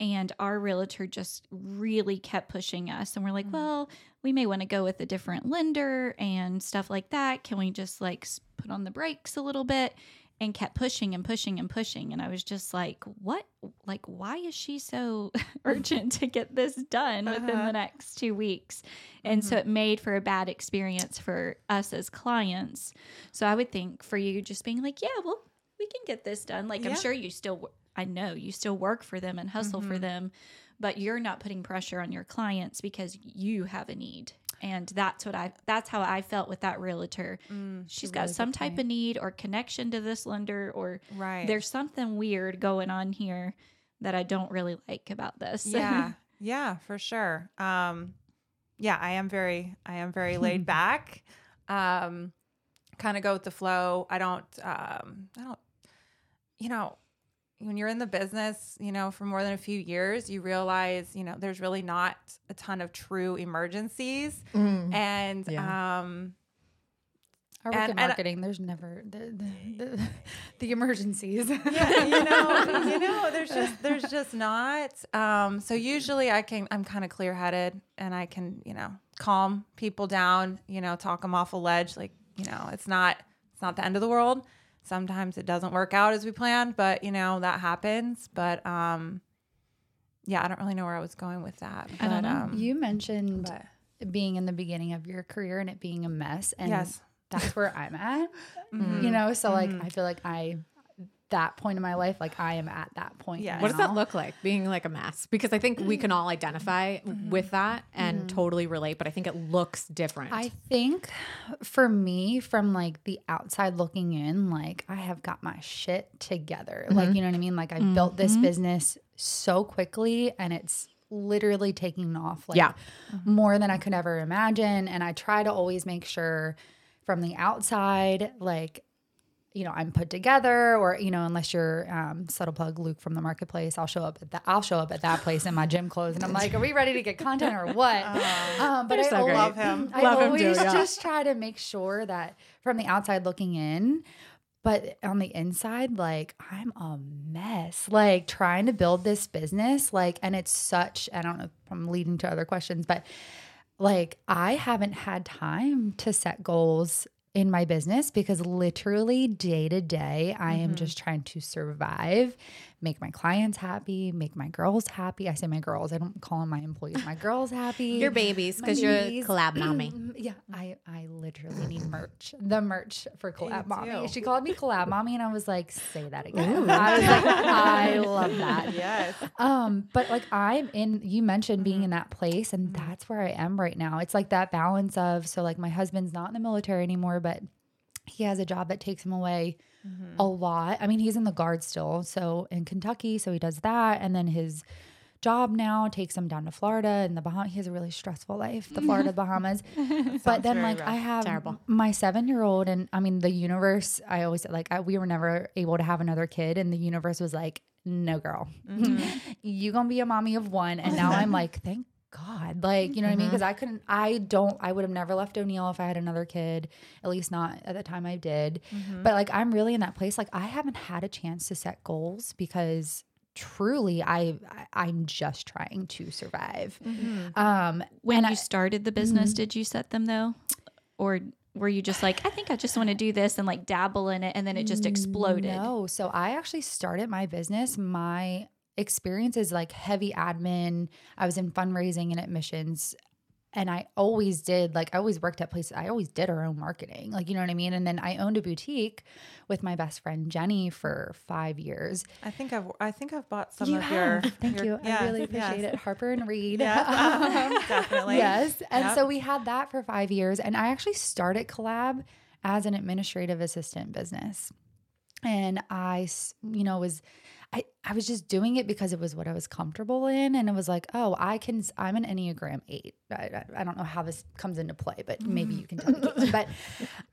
And our realtor just really kept pushing us. And we're like, well, we may want to go with a different lender and stuff like that. Can we just like put on the brakes a little bit? And kept pushing and pushing and pushing. And I was just like, what? Like, why is she so urgent to get this done within Uh-huh. the next two weeks? And so it made for a bad experience for us as clients. So I would think for you just being like, yeah, well, we can get this done. Like, I'm sure you still, I know you still work for them and hustle for them, but you're not putting pressure on your clients because you have a need. And that's what I, that's how I felt with that realtor. She's got really some type point. of need or connection to this lender, or Right. there's something weird going on here that I don't really like about this. yeah yeah for sure um yeah i am very i am very laid back um kind of go with the flow i don't um i don't you know when you're in the business you know for more than a few years you realize you know there's really not a ton of true emergencies and Yeah. um I work And- in and- marketing. There's never the the, the, the emergencies. yeah, you know, you know, there's just there's just not. Um, so usually I can I'm kind of clear headed and I can you know calm people down, you know, talk them off a ledge. Like you know, it's not it's not the end of the world. Sometimes it doesn't work out as we planned, but you know that happens. But um, yeah, I don't really know where I was going with that. I don't but, know. Um, You mentioned but being in the beginning of your career and it being a mess, and yes, that's where I'm at. Mhm. You know, so like Mhm. I feel like I that point in my life, like I am at that point. Yeah. What does that look like being like a mess? Because I think we can all identify Mm-hmm. with that and mm-hmm. totally relate, but I think it looks different. I think for me, from like the outside looking in, like I have got my shit together. Like, mm-hmm. you know what I mean? Like I built this mm-hmm. business so quickly and it's literally taking off like Yeah. more than I could ever imagine. And I try to always make sure from the outside, like, you know, I'm put together, or you know, unless you're um, subtle plug Luke from the marketplace, I'll show up at that. I'll show up at that place in my gym clothes, and I'm like, "Are we ready to get content or what?" um, but I so always. Love him. I Love him always too, yeah. just try to make sure that from the outside looking in, but on the inside, like I'm a mess. Like trying to build this business, like, and it's such. I don't know. if I'm leading to other questions, but like I haven't had time to set goals in my business because literally day to day I am mm-hmm. just trying to survive, make my clients happy, make my girls happy. I say my girls, I don't call them my employees, my girls happy. Your babies, because you're a collab mommy. Yeah, I I literally need merch. The merch for collab mommy. She called me collab mommy, and I was like, say that again. I was like, I love that. yes, Um, but like I'm in. You mentioned being in that place, and Mm-hmm. that's where I am right now. It's like that balance of so like my husband's not in the military anymore, but he has a job that takes him away Mm-hmm. a lot. I mean, he's in the guard still, so in Kentucky, so he does that, and then his job now takes him down to Florida and the Bahamas. He has a really stressful life, the Florida Bahamas. but then, like, rough. I have Terrible. my seven year old, and I mean, the universe, I always like, I, we were never able to have another kid, and the universe was like, no, girl, you gonna be a mommy of one. And now I'm like, thank God. Like, you know what I mean? Mm-hmm. Because I couldn't, I don't, I would have never left O'Neal if I had another kid, at least not at the time I did. Mm-hmm. But like, I'm really in that place. Like, I haven't had a chance to set goals because truly I, I I'm just trying to survive. Mm-hmm. Um, When you I- started the business, did you set them though? Or were you just like, I think I just want to do this and like dabble in it and then it just exploded? No. So I actually started my business. My experience is like heavy admin. I was in fundraising and admissions. And I always did, like, I always worked at places. I always did our own marketing. Like, you know what I mean? And then I owned a boutique with my best friend Jenny for five years. I think I've I think I've bought some You of have. your. Thank your- you. I really appreciate yes. it. Harper and Reed. Yeah, um, definitely. Yes. And Yep. so we had that for five years. And I actually started Collab as an administrative assistant business. And I you know, was I, I was just doing it because it was what I was comfortable in. And it was like, oh, I can, I'm an Enneagram eight. I, I, I don't know how this comes into play, but maybe you can tell me. Mm. But,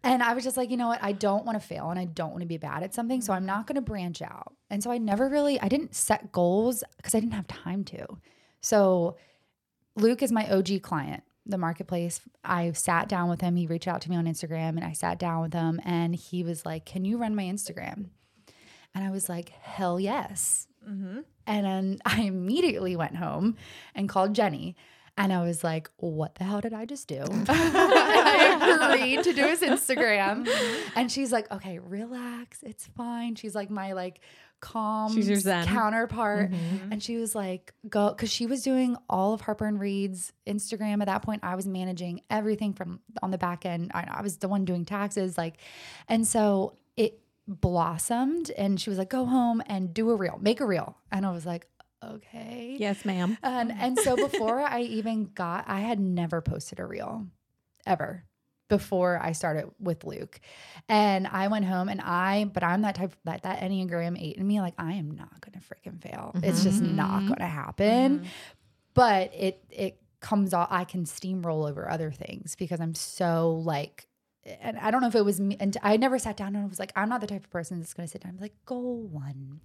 and I was just like, you know what? I don't want to fail and I don't want to be bad at something. So I'm mm. not going to branch out. And so I never really, I didn't set goals because I didn't have time to. So Luke is my OG client, the marketplace. I sat down with him. He reached out to me on Instagram and I sat down with him and he was like, Can you run my Instagram? And I was like, Hell yes. Mm-hmm. And then I immediately went home and called Jenny. And I was like, what the hell did I just do? I agreed to do his Instagram. Mm-hmm. And she's like, okay, relax. It's fine. She's like my like calm She's your zen. counterpart. Mm-hmm. And she was like, go, because she was doing all of Harper and Reed's Instagram at that point. I was managing everything from on the back end. I, I was the one doing taxes. Like, and so it blossomed. And she was like, go home and do a reel, make a reel. And I was like, okay. Yes, ma'am. And and so before I even got, I had never posted a reel ever before I started with Luke. And I went home and I, but I'm that type that that Enneagram eight in me, like I am not gonna freaking fail. It's just not mm-hmm. gonna happen. Mm-hmm. But it it comes off I can steamroll over other things because I'm so like and I don't know if it was me. And I never sat down and was like, I'm not the type of person that's going to sit down and be like, go one.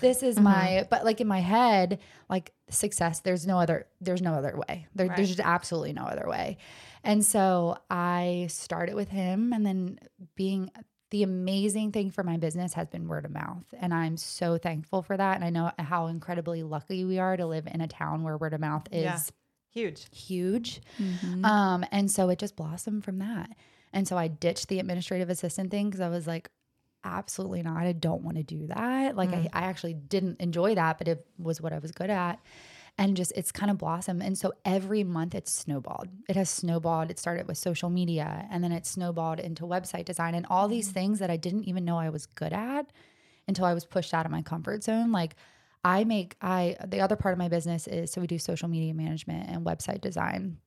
This is my, but like in my head, like success, there's no other, there's no other way. There, Right. There's just absolutely no other way. And so I started with him and then being the amazing thing for my business has been word of mouth. And I'm so thankful for that. And I know how incredibly lucky we are to live in a town where word of mouth is Yeah. Huge. huge. Mm-hmm. Um, and so it just blossomed from that. And so I ditched the administrative assistant thing because I was like, absolutely not. I don't want to do that. Like I, mm. I actually didn't enjoy that, but it was what I was good at. And just it's kind of blossomed. And so every month it's snowballed. It has snowballed. It started with social media and then it snowballed into website design and all these mm. things that I didn't even know I was good at until I was pushed out of my comfort zone. Like I make I the other part of my business is so we do social media management and website design.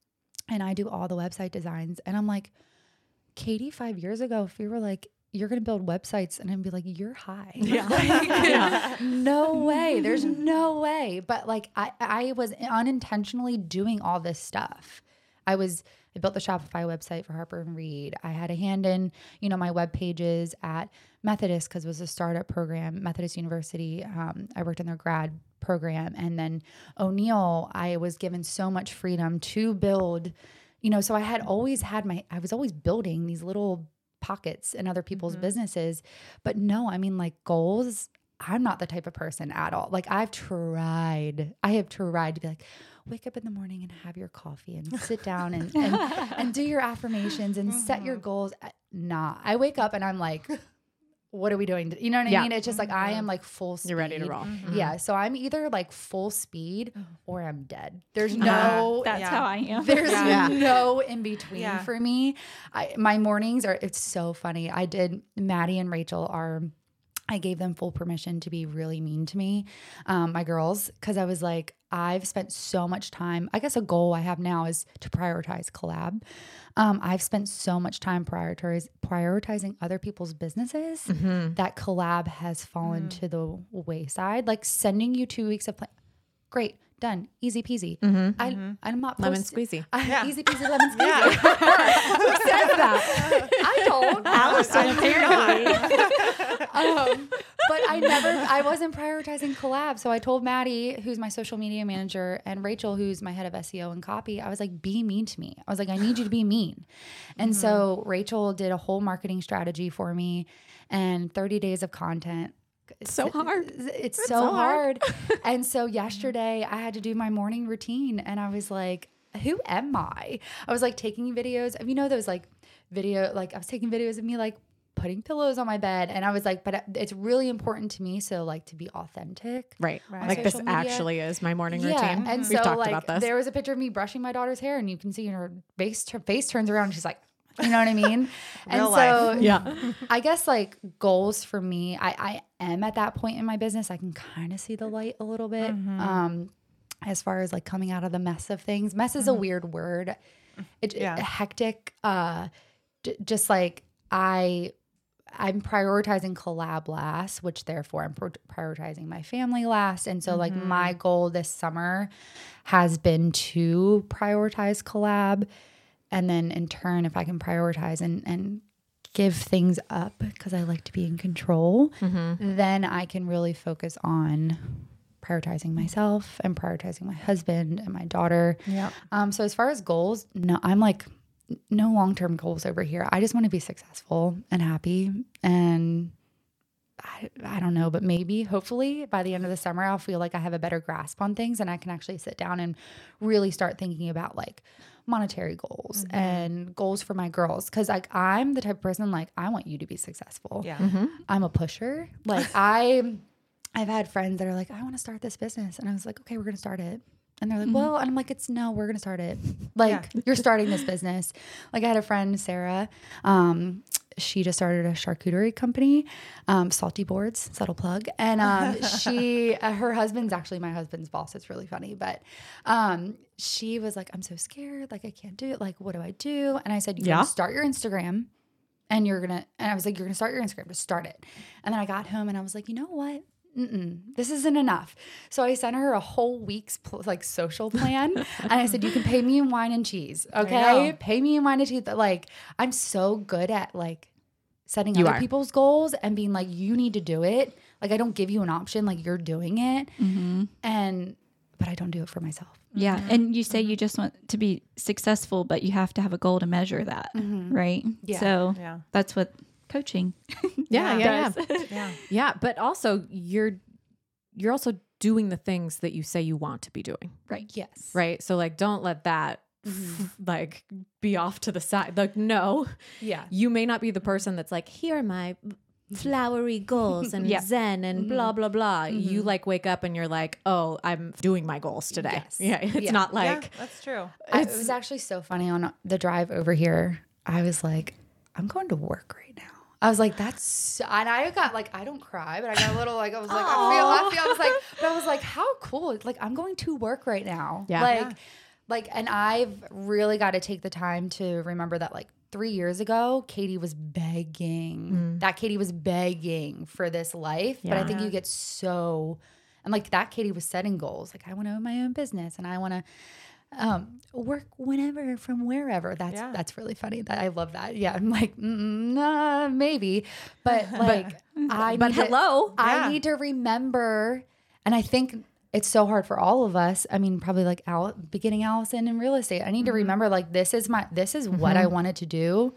And I do all the website designs. And I'm like, Katie, five years ago, if you were like, you're gonna build websites, and I'd be like, you're high. Like, no way. There's no way. But like I I was unintentionally doing all this stuff. I was I built the Shopify website for Harper and Reed. I had a hand in, you know, my web pages at Methodist because it was a startup program, Methodist University. Um, I worked in their grad program. And then O'Neal, I was given so much freedom to build, you know, so I had always had my, I was always building these little pockets in other people's businesses. But no, I mean, like goals, I'm not the type of person at all. Like I've tried, I have tried to be like, wake up in the morning and have your coffee and sit down and and, and do your affirmations and set your goals. Uh, Nah, I wake up and I'm like, what are we doing? You know what I Yeah. mean? It's just like I am like full speed. You're ready to roll. Mm-hmm. Yeah. So I'm either like full speed mm-hmm. or I'm dead. There's no That's Yeah. how I am. there's Yeah. no in between Yeah. for me. I, my mornings are, it's so funny. I did, Maddie and Rachel are, I gave them full permission to be really mean to me, um, my girls, because I was like, I've spent so much time. I guess a goal I have now is to prioritize collab. Um, I've spent so much time prioritize, prioritizing other people's businesses that collab has fallen to the wayside. Like sending you two weeks of plan. Great. Done, easy peasy. Mhm. I I'm not Lemon post- squeezy. I- Yeah. Easy peasy lemon squeezy. Yeah. Who says that? I don't. Allison, apparently. um, but I never, I wasn't prioritizing collab. So I told Maddie, who's my social media manager, and Rachel, who's my head of SEO and copy, I was like, be mean to me. I was like, I need you to be mean. And so Rachel did a whole marketing strategy for me and 30 days of content. So hard. It's, so, so hard. hard. and so mm-hmm. yesterday I had to do my morning routine and I was like, who am I? I was like taking videos of, you know, those like video, like I was taking videos of me like putting pillows on my bed. And I was like, but uh, it's really important to me. So like to be authentic. Right. Right. Like this media. actually is my morning Yeah, routine. and We've so talked like about this. there was a picture of me brushing my daughter's hair, and you can see her face her face turns around. And she's like, you know what I mean? and so life. yeah. I guess like goals for me, I, I am at that point in my business. I can kind of see the light a little bit. Um, as far as like coming out of the mess of things, mess is a weird word. It, Yeah. hectic. Uh, j- just like I, I'm prioritizing collab last, which therefore I'm pro- prioritizing my family last. And so like my goal this summer has been to prioritize collab, and then in turn, if I can prioritize and and give things up because I like to be in control, then I can really focus on prioritizing myself and prioritizing my husband and my daughter. Yeah. Um, so as far as goals, no, I'm like no long term goals over here. I just want to be successful and happy and. I, I don't know, but maybe hopefully by the end of the summer, I'll feel like I have a better grasp on things and I can actually sit down and really start thinking about like monetary goals mm-hmm. and goals for my girls. Cause like I'm the type of person like I want you to be successful. Yeah. Mm-hmm. I'm a pusher. Like I I've had friends that are like, I want to start this business. And I was like, okay, we're gonna start it. And they're like, mm-hmm. well, and I'm like, it's no, we're gonna start it. Like you're starting this business. Like I had a friend, Sarah. Um, she just started a charcuterie company, um, Salty Boards, subtle plug. And um, she, uh, her husband's actually my husband's boss. It's really funny, but um, she was like, I'm so scared. Like I can't do it. Like what do I do? And I said, you Yeah. start your Instagram and you're gonna and i was like you're gonna start your instagram just start it and then i got home and i was like you know what Mm-mm, this isn't enough so i sent her a whole week's pl- like social plan and i said you can pay me in wine and cheese okay pay me in wine and cheese like i'm so good at like setting You other are. people's goals and being like you need to do it like i don't give you an option like you're doing it mm-hmm. and but i don't do it for myself Yeah. Mm-hmm. And you say you mm-hmm. just want to be successful, but you have to have a goal to measure that. Right. Yeah. So Yeah. that's what coaching. Yeah, yeah, yeah. Yeah. Yeah, but also you're you're also doing the things that you say you want to be doing, right. yes right? So like don't let that mm-hmm. like be off to the side. Like no, yeah you may not be the person that's like here are my flowery goals and Yeah. zen and mm-hmm. blah blah blah. You mm-hmm. like wake up and you're like, "Oh, I'm doing my goals today." Yes. Yeah, it's Yeah. not Yeah, like that's true. I, it was actually so funny on the drive over here. I was like, I'm going to work right now. I was like, that's, so, and I got like, I don't cry, but I got a little like, I was like, I feel, I feel, I was like, but I was like, how cool. Like, I'm going to work right now. Yeah. Like, Yeah. like, and I've really got to take the time to remember that like three years ago, Katie was begging, mm. that Katie was begging for this life. But I think you get so, and like that Katie was setting goals. Like, I want to own my own business and I want to, um, work whenever from wherever. That's Yeah. that's really funny. That I love that. Yeah, I'm like, mm, nah, maybe, but like, I but need to- hello. I need to remember, and I think it's so hard for all of us. I mean, probably like Al- beginning Allison in real estate. I need to remember like this is my this is what I wanted to do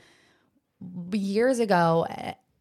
years ago,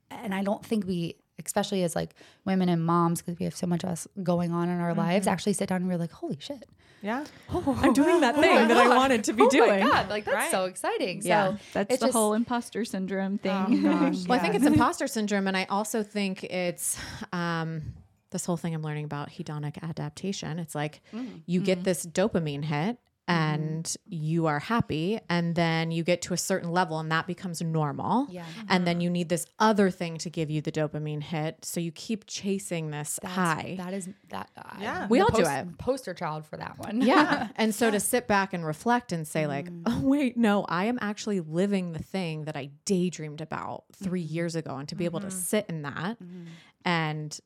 and I don't think we, especially as like women and moms, because we have so much else going on in our mm-hmm. lives, actually sit down and we're like, holy shit, Yeah. Oh, I'm doing that oh thing that I wanted to be oh doing. my god, like that's Right. so exciting. Yeah. So That's it's the just- whole imposter syndrome thing. Oh, gosh, Well, I think it's imposter syndrome, and I also think it's um, this whole thing I'm learning about hedonic adaptation. It's like mm. you get mm-hmm. this dopamine hit, Mm-hmm. and you are happy, and then you get to a certain level, and that becomes normal. Yeah. And then mm-hmm. you need this other thing to give you the dopamine hit, so you keep chasing this That's- high. That is that. I- Yeah. We the all do post- it. Poster child for that one. yeah. And so to sit back and reflect and say, like, Mm. oh, wait, no, I am actually living the thing that I daydreamed about 3 Mm-hmm. years ago. And to be able to mm-hmm. sit in that and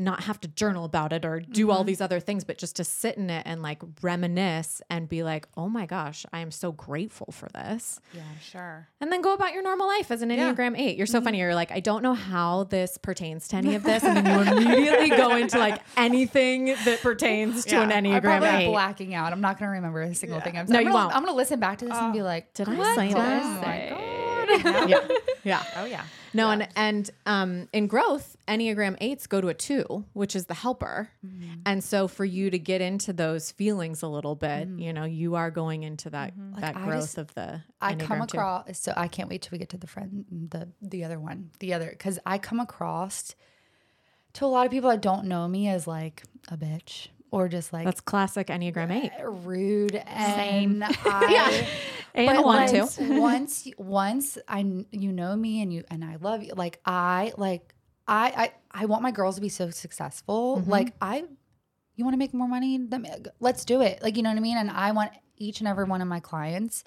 not have to journal about it or do all mm-hmm. these other things, but just to sit in it and like reminisce and be like, oh my gosh, I am so grateful for this. Yeah, sure. And then go about your normal life as an Enneagram 8. You're so mm-hmm. funny. You're like, I don't know how this pertains to any of this. And then you immediately go into like anything that pertains to an Yeah. I'm Enneagram probably 8. blacking out. I'm not going to remember a single thing I'm No, saying. you I'm gonna, won't. I'm going to listen back to this and be oh. like, Did I say did that? Say? Oh yeah. Yeah. Oh yeah. No, and and um, in growth, Enneagram eights go to a two, which is the helper, mm-hmm. and so for you to get into those feelings a little bit, mm-hmm. you know, you are going into that mm-hmm. that I growth just- of the. I Enneagram come two. across so I can't wait till we get to the friend the the other one the other because I come across to a lot of people that don't know me as like a bitch or just like That's classic Enneagram eight. Uh, rude and I And but one too. once, once once I you know me and you and I love you like I like I I I want my girls to be so successful Mm-hmm. like I you want to make more money Then, let's do it like you know what I mean and I want each and every one of my clients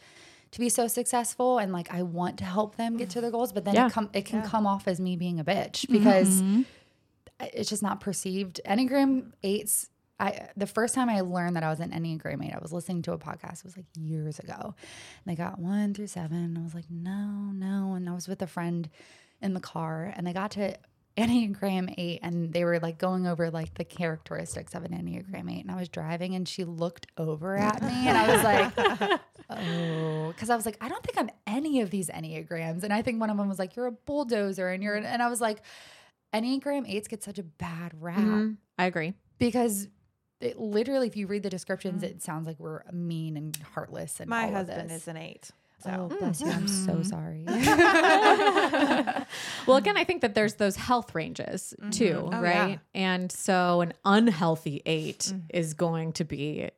to be so successful and like I want to help them get to their goals but then Yeah. it come it can come off as me being a bitch mm-hmm. because uh, it's just not perceived. Enneagram eights. I the first time I learned that I was an Enneagram eight, I was listening to a podcast. It was like years ago. And they got one through seven. And I was like, no, no. And I was with a friend in the car, and they got to Enneagram eight, and they were like going over like the characteristics of an Enneagram eight. And I was driving, and she looked over at me, and I was like. Oh, because I was like, I don't think I'm any of these Enneagrams. And I think one of them was like, you're a bulldozer. And you're, and I was like, Enneagram eights get such a bad rap Mhm. I agree. because it literally, if you read the descriptions, mm. it sounds like we're mean and heartless. And My all of husband this. is an eight. Oh, So bless you. I'm so mm. sorry. Well, again, I think that there's those health ranges mm-hmm. too, Oh, right? yeah. And so an unhealthy eight Mm. is going to be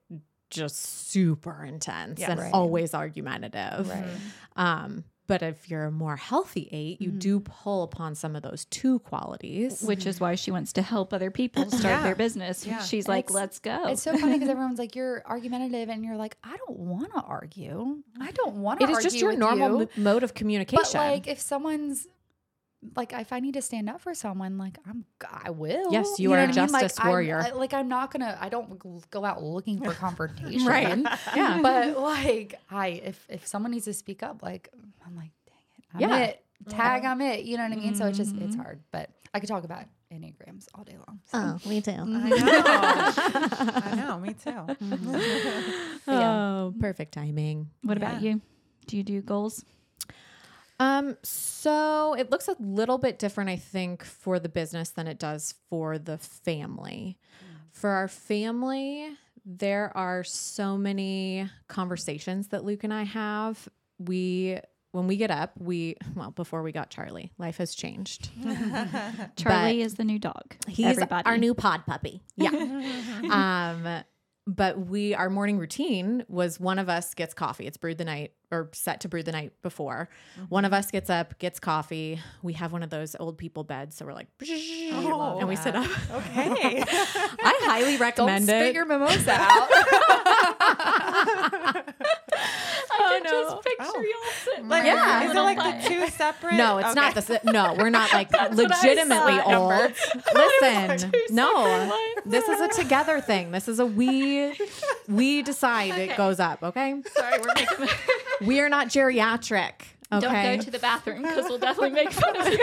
just super intense Yes. and Right. always argumentative. Mm-hmm. Right. Um, but if you're a more healthy eight, you mm-hmm. do pull upon some of those two qualities. which is why she wants to help other people start Yeah. their business. Yeah. She's like, let's go. It's so funny because everyone's like, you're argumentative. And you're like, I don't want to argue. I don't want to It is just your with normal you. mode of communication. But like, if someone's like, if I need to stand up for someone, like I'm, I will. Yes, you know are a what I mean? Like, justice I'm- warrior. I- like I'm not gonna. I don't go out looking for confrontation. Right. Yeah. But like, I if if someone needs to speak up, like I'm like, dang it, I'm Yeah. it. Tag, I'm it. You know what I mean? So it's just it's mm-hmm. hard. But I could talk about enneagrams all day long. So. Oh, me too. I know. I know. Me too. Mm-hmm. Oh, perfect timing. what about you? Do you do goals? Um, so it looks a little bit different, I think, for the business than it does for the family. For our family, there are so many conversations that Luke and I have. We when we get up, we well, before we got Charlie, life has changed. Charlie is the new dog. He's Everybody. our new pod puppy. Yeah. um, but we our morning routine was one of us gets coffee. It's brewed the night or set to brew the night before. Mm-hmm. One of us gets up, gets coffee. We have one of those old people beds, so we're like, love oh, and we sit up. Okay. I highly recommend Don't recommend spit it. your mimosa out. oh, no. Just picture oh. y'all sitting Like, Yeah. Is it like bun. the two separate? No, it's not Okay. the. No, we're not like legitimately old. Listen, no, this is a together thing. This is a we. We decide it goes up. Okay, Sorry, we're making. we are not geriatric. Okay, Don't go to the bathroom because we'll definitely make fun of you.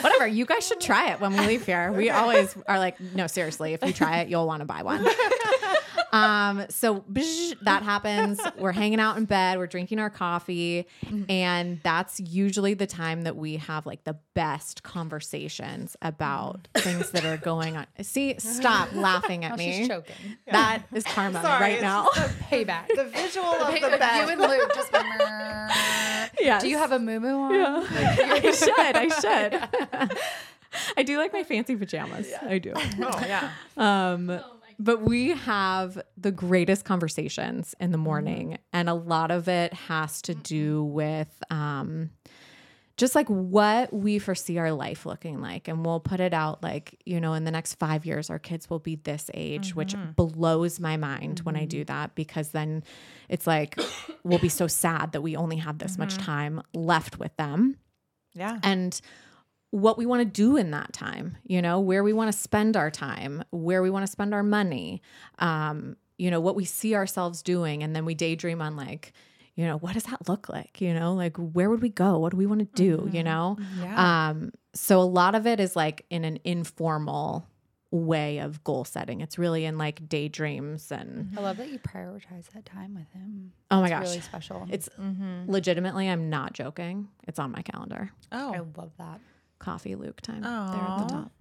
whatever. You guys should try it when we leave here. We always are like, no, seriously, if you try it, you'll want to buy one. Um, so bzz, that happens. We're hanging out in bed, we're drinking our coffee, and that's usually the time that we have like the best conversations about things that are going on. See, stop laughing at Oh, me. she's choking. That is karma Sorry, right now. just Payback. The, the visual of the you bed. and Luke just. Yes. Do you have a moo on? I should. I should. I do like my fancy pajamas. I do. oh yeah. Um, but we have the greatest conversations in the morning, and a lot of it has to do with um, just like what we foresee our life looking like. And we'll put it out like, you know, in the next five years, our kids will be this age, which mm-hmm. blows my mind when I do mm-hmm. that because then it's like, we'll be so sad that we only have this much mm-hmm. time left with them. Yeah. And what we want to do in that time, you know, where we want to spend our time, where we want to spend our money, um, you know, what we see ourselves doing. And then we daydream on like, you know, what does that look like? You know, like where would we go? What do we want to do? You know? Yeah. Um, so a lot of it is like in an informal way of goal setting. It's really in like daydreams and I love that you prioritize that time with him. oh my It's gosh. really special. It's Mm-hmm. legitimately, I'm not joking. It's on my calendar. Oh. I love that. Coffee Luke time there at the top.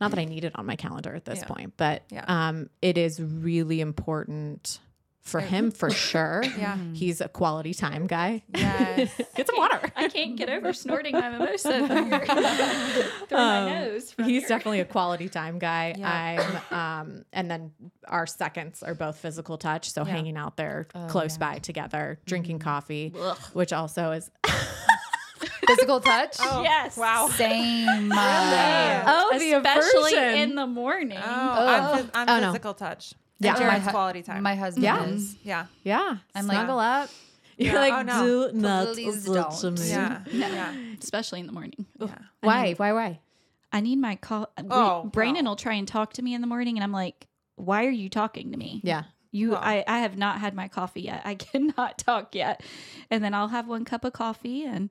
Not that I need it on my calendar at this Yeah. point, but Yeah. um, it is really important for him for sure. Yeah. He's a quality time guy. Yes. Get some water. I can't get over snorting my mimosa through Um, my nose. from He's here. definitely a quality time guy. Yeah. I'm, um, and then our seconds are both physical touch. So Yeah. hanging out there Oh, close yeah. by together, drinking coffee, which also is Physical touch. Oh, yes. Wow. Same. uh, Oh, The especially aversion. in the morning. Oh, I'm, I'm Oh, no. physical touch. Yeah. And My hu- quality time. My husband Yeah. is. yeah. yeah. I'm like- snuggle up. You're Yeah. like Oh, no. do not Please touch don't. me. Yeah. Yeah. especially in the morning. Yeah. Why? Why? Why? I need my call. Oh, Brandon no. will try and talk to me in the morning, and I'm like, "Why are you talking to me? Yeah. You, Well- I, I have not had my coffee yet. I cannot talk yet." And then I'll have one cup of coffee, and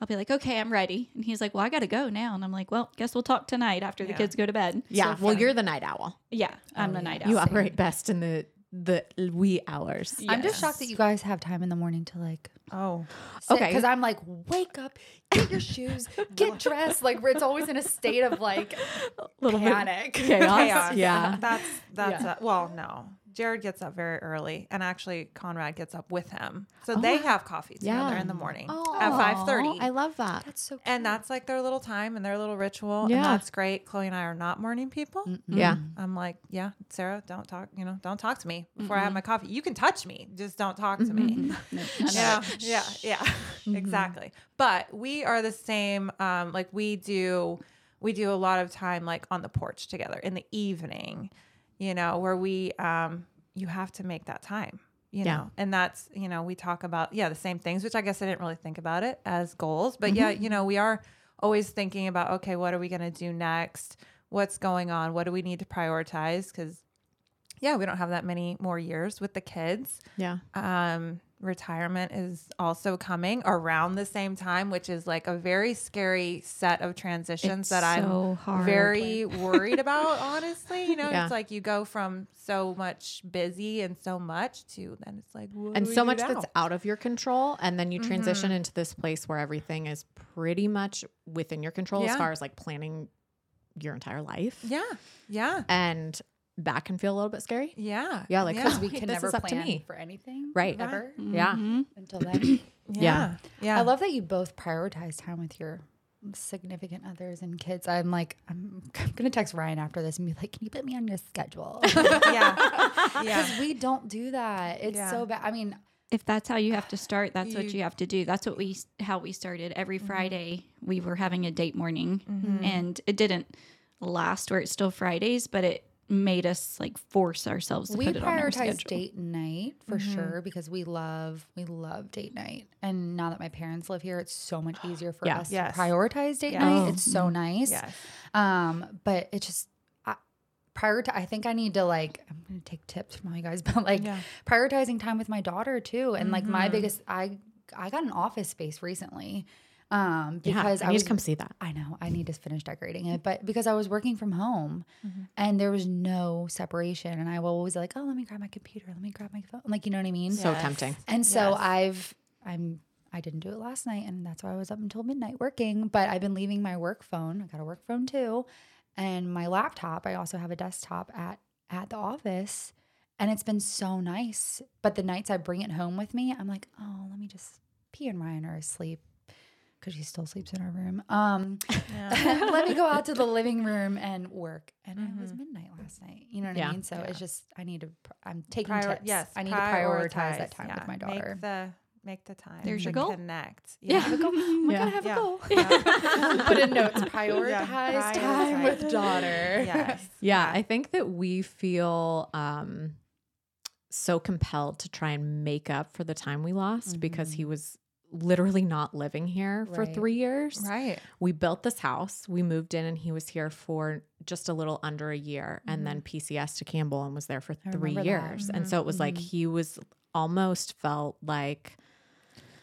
I'll be like, "Okay, I'm ready." And he's like, "Well, I got to go now." And I'm like, "Well, guess we'll talk tonight after the Yeah. kids go to bed." Yeah. So, well, you're the night owl. yeah, I'm Oh, the yeah. night You operate best in the the wee hours. I'm just shocked that you guys have time in the morning to like. Oh. Okay. Because I'm like, wake up, get your shoes, get dressed. Like, it's always in a state of like a Little bit panic. chaos. Chaos. Yeah. That's that's Yeah. uh well, no. Jared gets up very early, and actually Conrad gets up with him, so they have coffee together Yeah. in the morning Oh, at five thirty. I love that. That's so. and that's like their little time and their little ritual, Yeah. and that's great. Chloe and I are not morning people. Yeah. I'm like, yeah, Sarah, don't talk. You know, don't talk to me before I have my coffee. You can touch me, just don't talk to me. yeah, yeah, yeah, exactly. But we are the same. Um, like we do, we do a lot of time like on the porch together in the evening. You know, where we, um, you have to make that time. You Yeah. know, and that's you know we talk about yeah the same things, which I guess I didn't really think about it as goals, but yeah, you know we are always thinking about okay, what are we going to do next? What's going on? What do we need to prioritize? Because yeah, we don't have that many more years with the kids. Yeah. Um, retirement is also coming around the same time, which is like a very scary set of transitions It's that I'm hard. very worried about, honestly. You know, Yeah. it's like you go from so much busy and so much to then it's like, and so much now? that's out of your control and then you transition mm-hmm. into this place where everything is pretty much within your control as far as like planning your entire life Yeah. Yeah. and that can feel a little bit scary Yeah. Yeah, like, yeah. because we can this never is up to plan me. for anything, Right. Ever yeah Mhm. until then. yeah. Yeah. I love that you both prioritize time with your significant others and kids. I'm like, I'm, I'm gonna text Ryan after this and be like, can you put me on your schedule? yeah. Yeah. Because we don't do that. It's Yeah. so bad. I mean, if that's how you have to start, that's what You- you have to do. That's what we how we started. Every Friday we were having a date morning, and it didn't last where it's still Fridays, but it made us like force ourselves to we put it on our prioritize schedule. date night for sure because we love we love date night. And now that my parents live here, it's so much easier for Yeah. us Yes. to prioritize date Yes. night. Oh. It's so nice. Yes. Um, but it just I, prioritize. I think I need to like. I'm gonna take tips from all you guys, but like Yeah. prioritizing time with my daughter too. And like my Mhm. biggest, I I got an office space recently, um, yeah because I I need was. to come see that I know I need to finish decorating it, but because I was working from home Mm-hmm. and there was no separation, and I will always like, oh, let me grab my computer, let me grab my phone, like you know what I mean. so Yes. tempting And so Yes. I've I'm I didn't do it last night and that's why I was up until midnight working, but I've been leaving my work phone. I got a work phone too, and my laptop. I also have a desktop at at the office. And it's been so nice. But the nights I bring it home with me, I'm like, "Oh, let me just P and Ryan are asleep cuz she still sleeps in our room." Um Yeah. let me go out to the living room and work. And it was Mhm. midnight last night. You know what Yeah. I mean? So it's just I need to. I'm taking Prior- tips. yes. I need to prioritize that time yeah. with my daughter. Make the make the time. There's your to goal. Connect. Yeah. Have a goal. We Yeah. gotta have Yeah. a goal. Yeah. Put in notes. Prioritize time with daughter. Yes. yeah i think that we feel um so compelled to try and make up for the time we lost because he was literally not living here for three years. Right. We built this house. We moved in, and he was here for just a little under a year, and then PCS to Campbell and was there for I three that. Mm-hmm. years. And so it was like he was almost felt like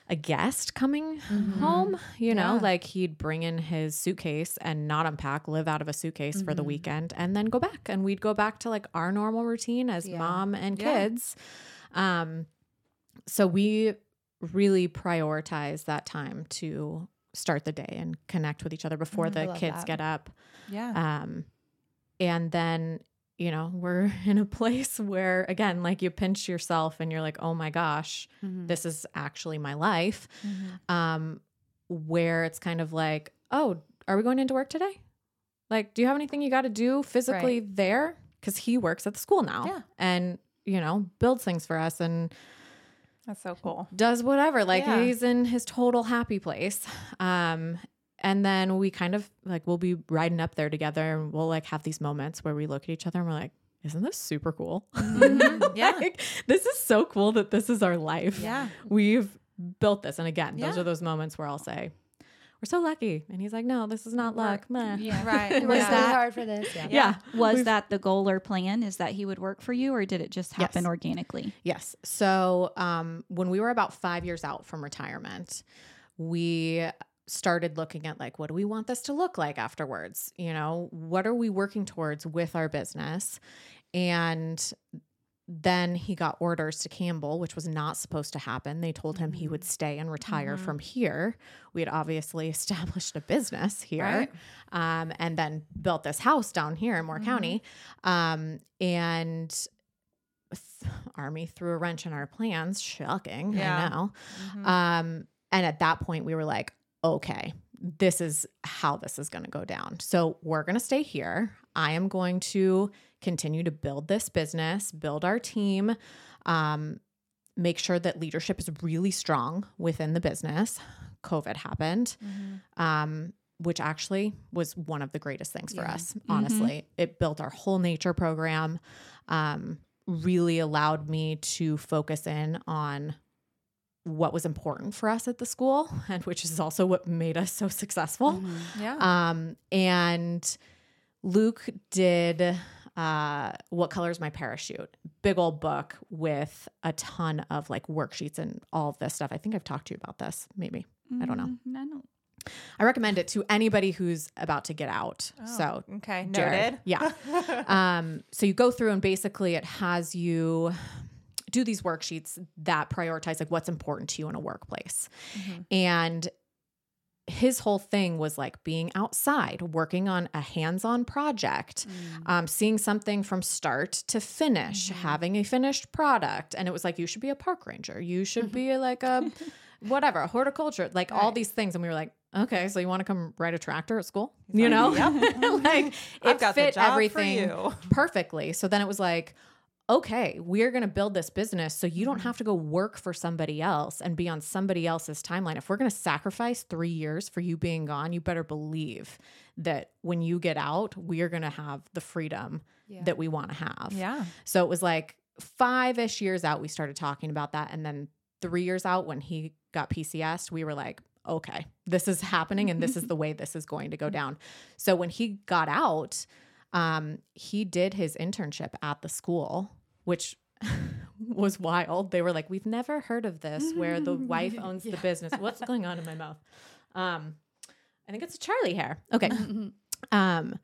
a guest coming home. You know, Yeah. like he'd bring in his suitcase and not unpack, live out of a suitcase for the weekend, and then go back. And we'd go back to like our normal routine as Yeah. mom and Yeah. kids. Um, so we really prioritize that time to start the day and connect with each other before I the kids that. get up. Yeah. Um, and then, you know, we're in a place where, again, like you pinch yourself and you're like, oh my gosh, Mm-hmm. this is actually my life. Um, where it's kind of like, oh, are we going into work today? Like, do you have anything you got to do physically there? Because he works at the school now Yeah. and, you know, builds things for us and That's so cool. does whatever. Like Yeah. he's in his total happy place. Um, and then we kind of like we'll be riding up there together and we'll like have these moments where we look at each other and we're like, isn't this super cool? Yeah. like, this is so cool that this is our life. Yeah. We've built this. And again, those are those moments where I'll say, We're so lucky. And he's like, No, this is not luck. Meh. Yeah. Right. We worked yeah. really hard for this. Yeah. Yeah. Was We've- that the goal or plan? Is that he would work for you, or did it just happen Yes. organically? Yes. So um, when we were about five years out from retirement, we started looking at like, what do we want this to look like afterwards? You know, what are we working towards with our business? And then he got orders to Campbell, which was not supposed to happen. They told him he would stay and retire from here. We had obviously established a business here Right. um, and then built this house down here in Moore County. Um, and Army threw a wrench in our plans. Shocking, Yeah. I know. Mhm. Um, and at that point, we were like, okay, this is how this is going to go down. So we're going to stay here. I am going to continue to build this business, build our team, um, make sure that leadership is really strong within the business. COVID happened, um, which actually was one of the greatest things for Yeah. us, honestly. It built our whole nature program, um, really allowed me to focus in on what was important for us at the school and which is also what made us so successful Yeah. um and luke did uh what color is my parachute big old book with a ton of like worksheets and all of this stuff i think i've talked to you about this maybe I don't know. Mm, I don't. i recommend it to anybody who's about to get out so okay. Jared. Noted. Yeah. um, so you go through and basically it has you do these worksheets that prioritize like what's important to you in a workplace. And his whole thing was like being outside, working on a hands on project, um, seeing something from start to finish, having a finished product. And it was like, you should be a park ranger. You should be like a whatever, a horticulture, like all these things. And we were like, okay, so you want to come ride a tractor at school? You know? like it I've got the fit everything you. perfectly. So then it was like, okay, we're going to build this business so you don't Mm-hmm. have to go work for somebody else and be on somebody else's timeline. If we're going to sacrifice three years for you being gone, you better believe that when you get out, we are going to have the freedom Yeah. that we want to have. Yeah. So it was like five ish years out, we started talking about that. And then three years out, when he got PCS, we were like, okay, this is happening and this is the way this is going to go down. So when he got out, um, he did his internship at the school, which was wild. They were like, we've never heard of this where the wife owns the business. What's going on in my mouth? Um, I think it's a Charlie hair. Okay. um,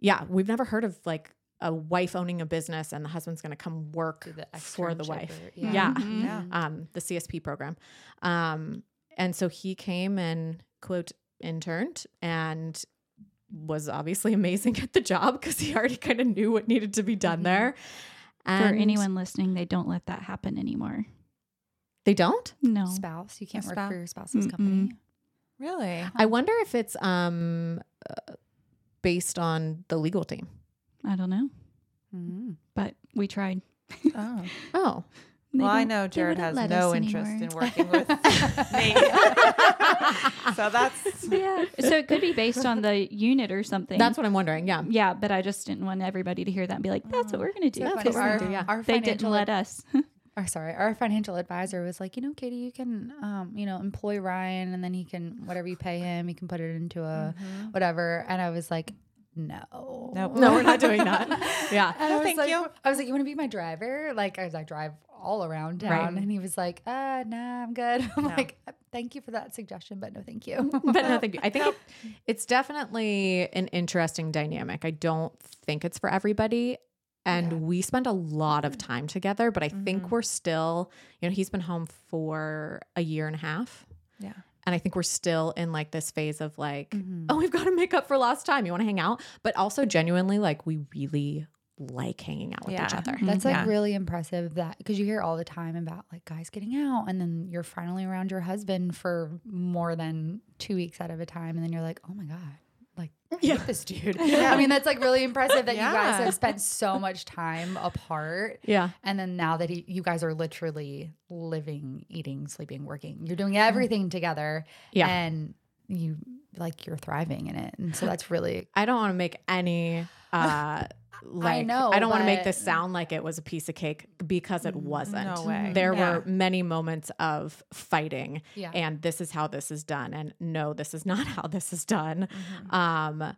yeah, we've never heard of like a wife owning a business and the husband's going to come work the for the wife. or- yeah. yeah. Yeah. Um, the CSP program. Um, and so he came and quote interned and was obviously amazing at the job because he already kind of knew what needed to be done there. For anyone listening, they don't let that happen anymore. they don't. No. Spouse. You can't A work for your spouse's Mm-mm. company. Really? I wonder if it's um uh, based on the legal team. I don't know, Mm-hmm. but we tried. Oh. Oh, They well, I know Jared has no interest anymore. in working with me. so that's yeah. So it could be based on the unit or something. that's what I'm wondering. Yeah. yeah, but I just didn't want everybody to hear that and be like, "That's what we're going to do." That's what we're our, gonna do, yeah. our They didn't financial let us. or sorry, our financial advisor was like, you know, Katie, you can, um, you know, employ Ryan, and then he can whatever you pay him, he can put it into a whatever. And I was like, no, Nope. No, we're not doing that. Yeah. And I was thank like, you. I was like, you want to be my driver? Like, as I drive all around town, Right. and he was like, uh, nah, I'm good. I'm No. like, uh, thank you for that suggestion, but no, thank you. but no, thank you. I think it, it's definitely an interesting dynamic. I don't think it's for everybody. And we spend a lot of mm-hmm. time together, but I think mm-hmm. we're still, you know, he's been home for a year and a half. Yeah. And I think we're still in like this phase of like, mm-hmm. oh, we've got to make up for lost time. You want to hang out? But also genuinely, like, we really like hanging out with each other. That's like Yeah. really impressive that because you hear all the time about like guys getting out and then you're finally around your husband for more than two weeks out of a time and then you're like, oh my God, like I hate this dude. I mean, that's like really impressive that you guys have spent so much time apart. Yeah. And then now that he, you guys are literally living, eating, sleeping, working, you're doing everything together. Yeah. And you like you're thriving in it. And so that's really I don't want to make any uh like know, I don't want to make this sound like it was a piece of cake because it wasn't. No way. There Yeah. were many moments of fighting Yeah. and this is how this is done and no this is not how this is done. Mm-hmm. Um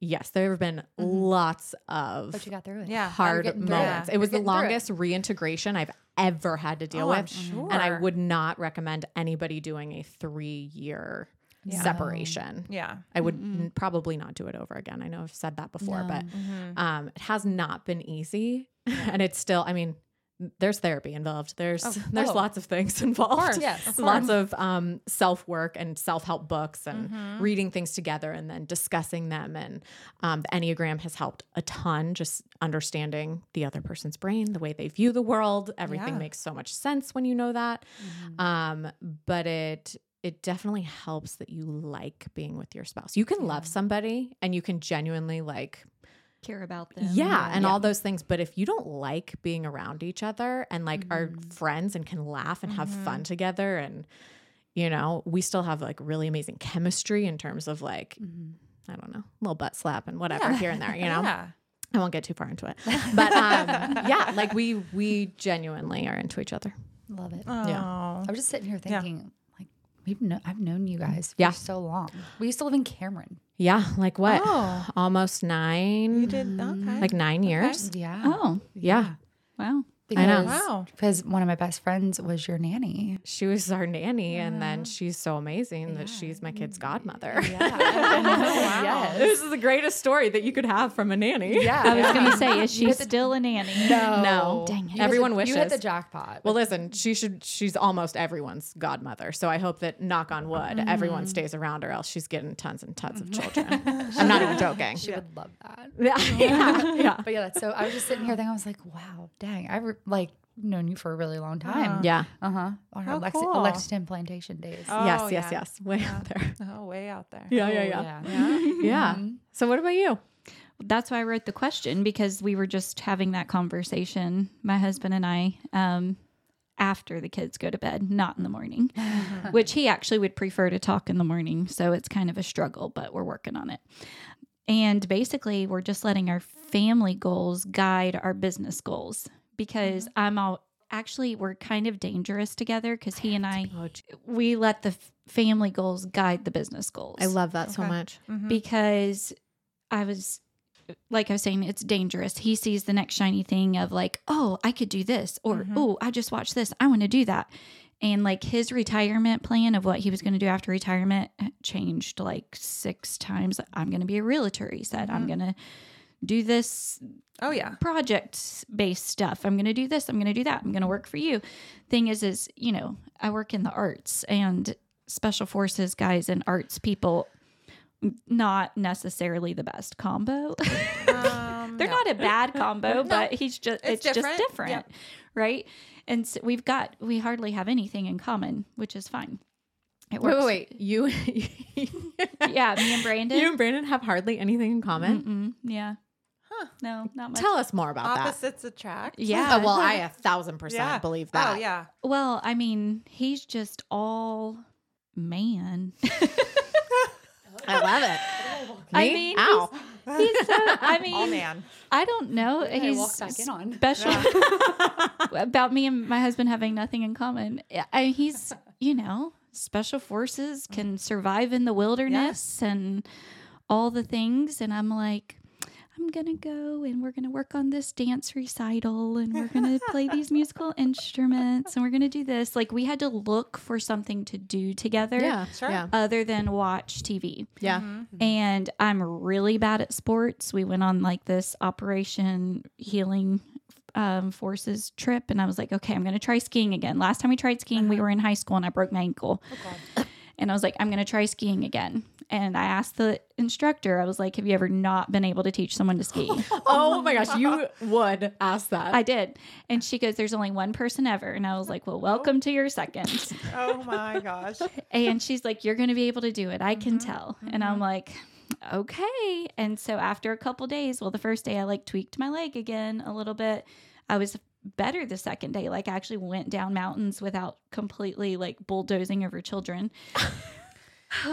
yes, there have been lots of but you got through it. Yeah. hard getting through it. moments. It, You're was the getting through it. longest reintegration I've ever had to deal Oh, I'm with. sure. And I would not recommend anybody doing a 3 year Yeah. separation. Yeah. I would n- probably not do it over again. I know I've said that before, but Mm-hmm. um, it has not been easy, and it's still. I mean, there's therapy involved. There's there's oh. lots of things involved. course, Yes. of lots of um, self work and self help books and Mm-hmm. reading things together and then discussing them. And um, the Enneagram has helped a ton. Just understanding the other person's brain, the way they view the world. Everything Yeah. makes so much sense when you know that. Um, but it it definitely helps that you like being with your spouse. You can love somebody and you can genuinely like Care about them. yeah, and all those things. But if you don't like being around each other and like are Mm-hmm. friends and can laugh and have fun together, and you know, we still have like really amazing chemistry in terms of like, I don't know, little butt slap and whatever here and there, you know. Yeah. I won't get too far into it, but um, yeah, like we we genuinely are into each other. Love it. Yeah. Oh. I was just sitting here thinking, like, we've kno- I've known you guys for Yeah. so long. We used to live in Cameron. Yeah, like what? Oh. Almost nine, You did okay. like nine years. Yeah. Oh, Yeah, wow. I know. Wow. Because one of my best friends was your nanny. she was our nanny, and then she's so amazing that she's my kid's mm. godmother. Yes. This is the greatest story that you could have from a nanny. Yeah. I was going to say, is she still a nanny? No. Dang it. Everyone the- wishes. You hit the jackpot. Well, listen, she should. She's almost everyone's godmother. So I hope that, knock on wood, mm. everyone stays around her, else she's getting tons and tons of children. I'm not even joking. she would love that. Yeah, yeah, yeah. But yeah, that's so. I was just sitting here thinking, I was like, wow, dang, I've like known you for a really long time. Yeah. Uh huh. On our How Lexi- cool. Lexington plantation days. Oh, yes, yes, yeah. yes. Way out there. Oh, way out there. Yeah, Oh, yeah, yeah. Yeah. Yeah. So what about you? That's why I wrote the question because we were just having that conversation, my husband and I, um, after the kids go to bed, not in the morning, which he actually would prefer to talk in the morning. So it's kind of a struggle, but we're working on it. And basically, we're just letting our family goals guide our business goals because mm-hmm. I'm all actually, we're kind of dangerous together because he and I, we let the family goals guide the business goals I love that so Okay. much. Mm-hmm. because I was like I was saying, it's dangerous. He sees the next shiny thing of like, oh, I could do this, or oh, I just watched this. I want to do that. And like his retirement plan of what he was going to do after retirement uh, changed like six times. I'm going to be a realtor. He said, I'm going to do this Oh, yeah. project based stuff. I'm going to do this. I'm going to do that. I'm going to work for you. Thing is, is, you know, I work in the arts and special forces guys and arts people, not necessarily the best combo. Um, They're no. not a bad combo, but he's just, it's, It's just different. different. Yep. Right. And so we've got, we hardly have anything in common, which is fine. It Wait, wait, wait. You, Yeah. Me and Brandon. you and Brandon have hardly anything in common. Mm-mm, yeah. No, not much. Tell us more about that. Opposites attract. Yeah. Oh, well, I a thousand percent Yeah. believe oh, that. Oh, yeah. Well, I mean, he's just all man. I love it. I Me? mean, ow. He's so, I mean, Oh, man. I don't know. I he's walked back in on. special. about me and my husband having nothing in common. I, he's, you know, special forces can survive in the wilderness and all the things. And I'm like, I'm gonna go and we're gonna work on this dance recital and we're gonna play these musical instruments and we're gonna do this. Like we had to look for something to do together Yeah. Sure. Yeah. other than watch TV. Yeah. Mm-hmm. Mm-hmm. And I'm really bad at sports. We went on like this Operation Healing um, Forces trip, and I was like, okay, I'm going to try skiing again. Last time we tried skiing, we uh-huh. were in high school, and I broke my ankle. Oh, And I was like, I'm going to try skiing again. And I asked the instructor, I was like, have you ever not been able to teach someone to ski? Oh my gosh, you would ask that. I did. And she goes, there's only one person ever. And I was like, well, welcome to your second. Oh my gosh. And she's like, You're going to be able to do it. I can mm-hmm, tell. And mm-hmm. I'm like, Okay. And so after a couple days, well, the first day I like tweaked my leg again a little bit. I was better the second day. Like, I actually went down mountains without completely like bulldozing over children.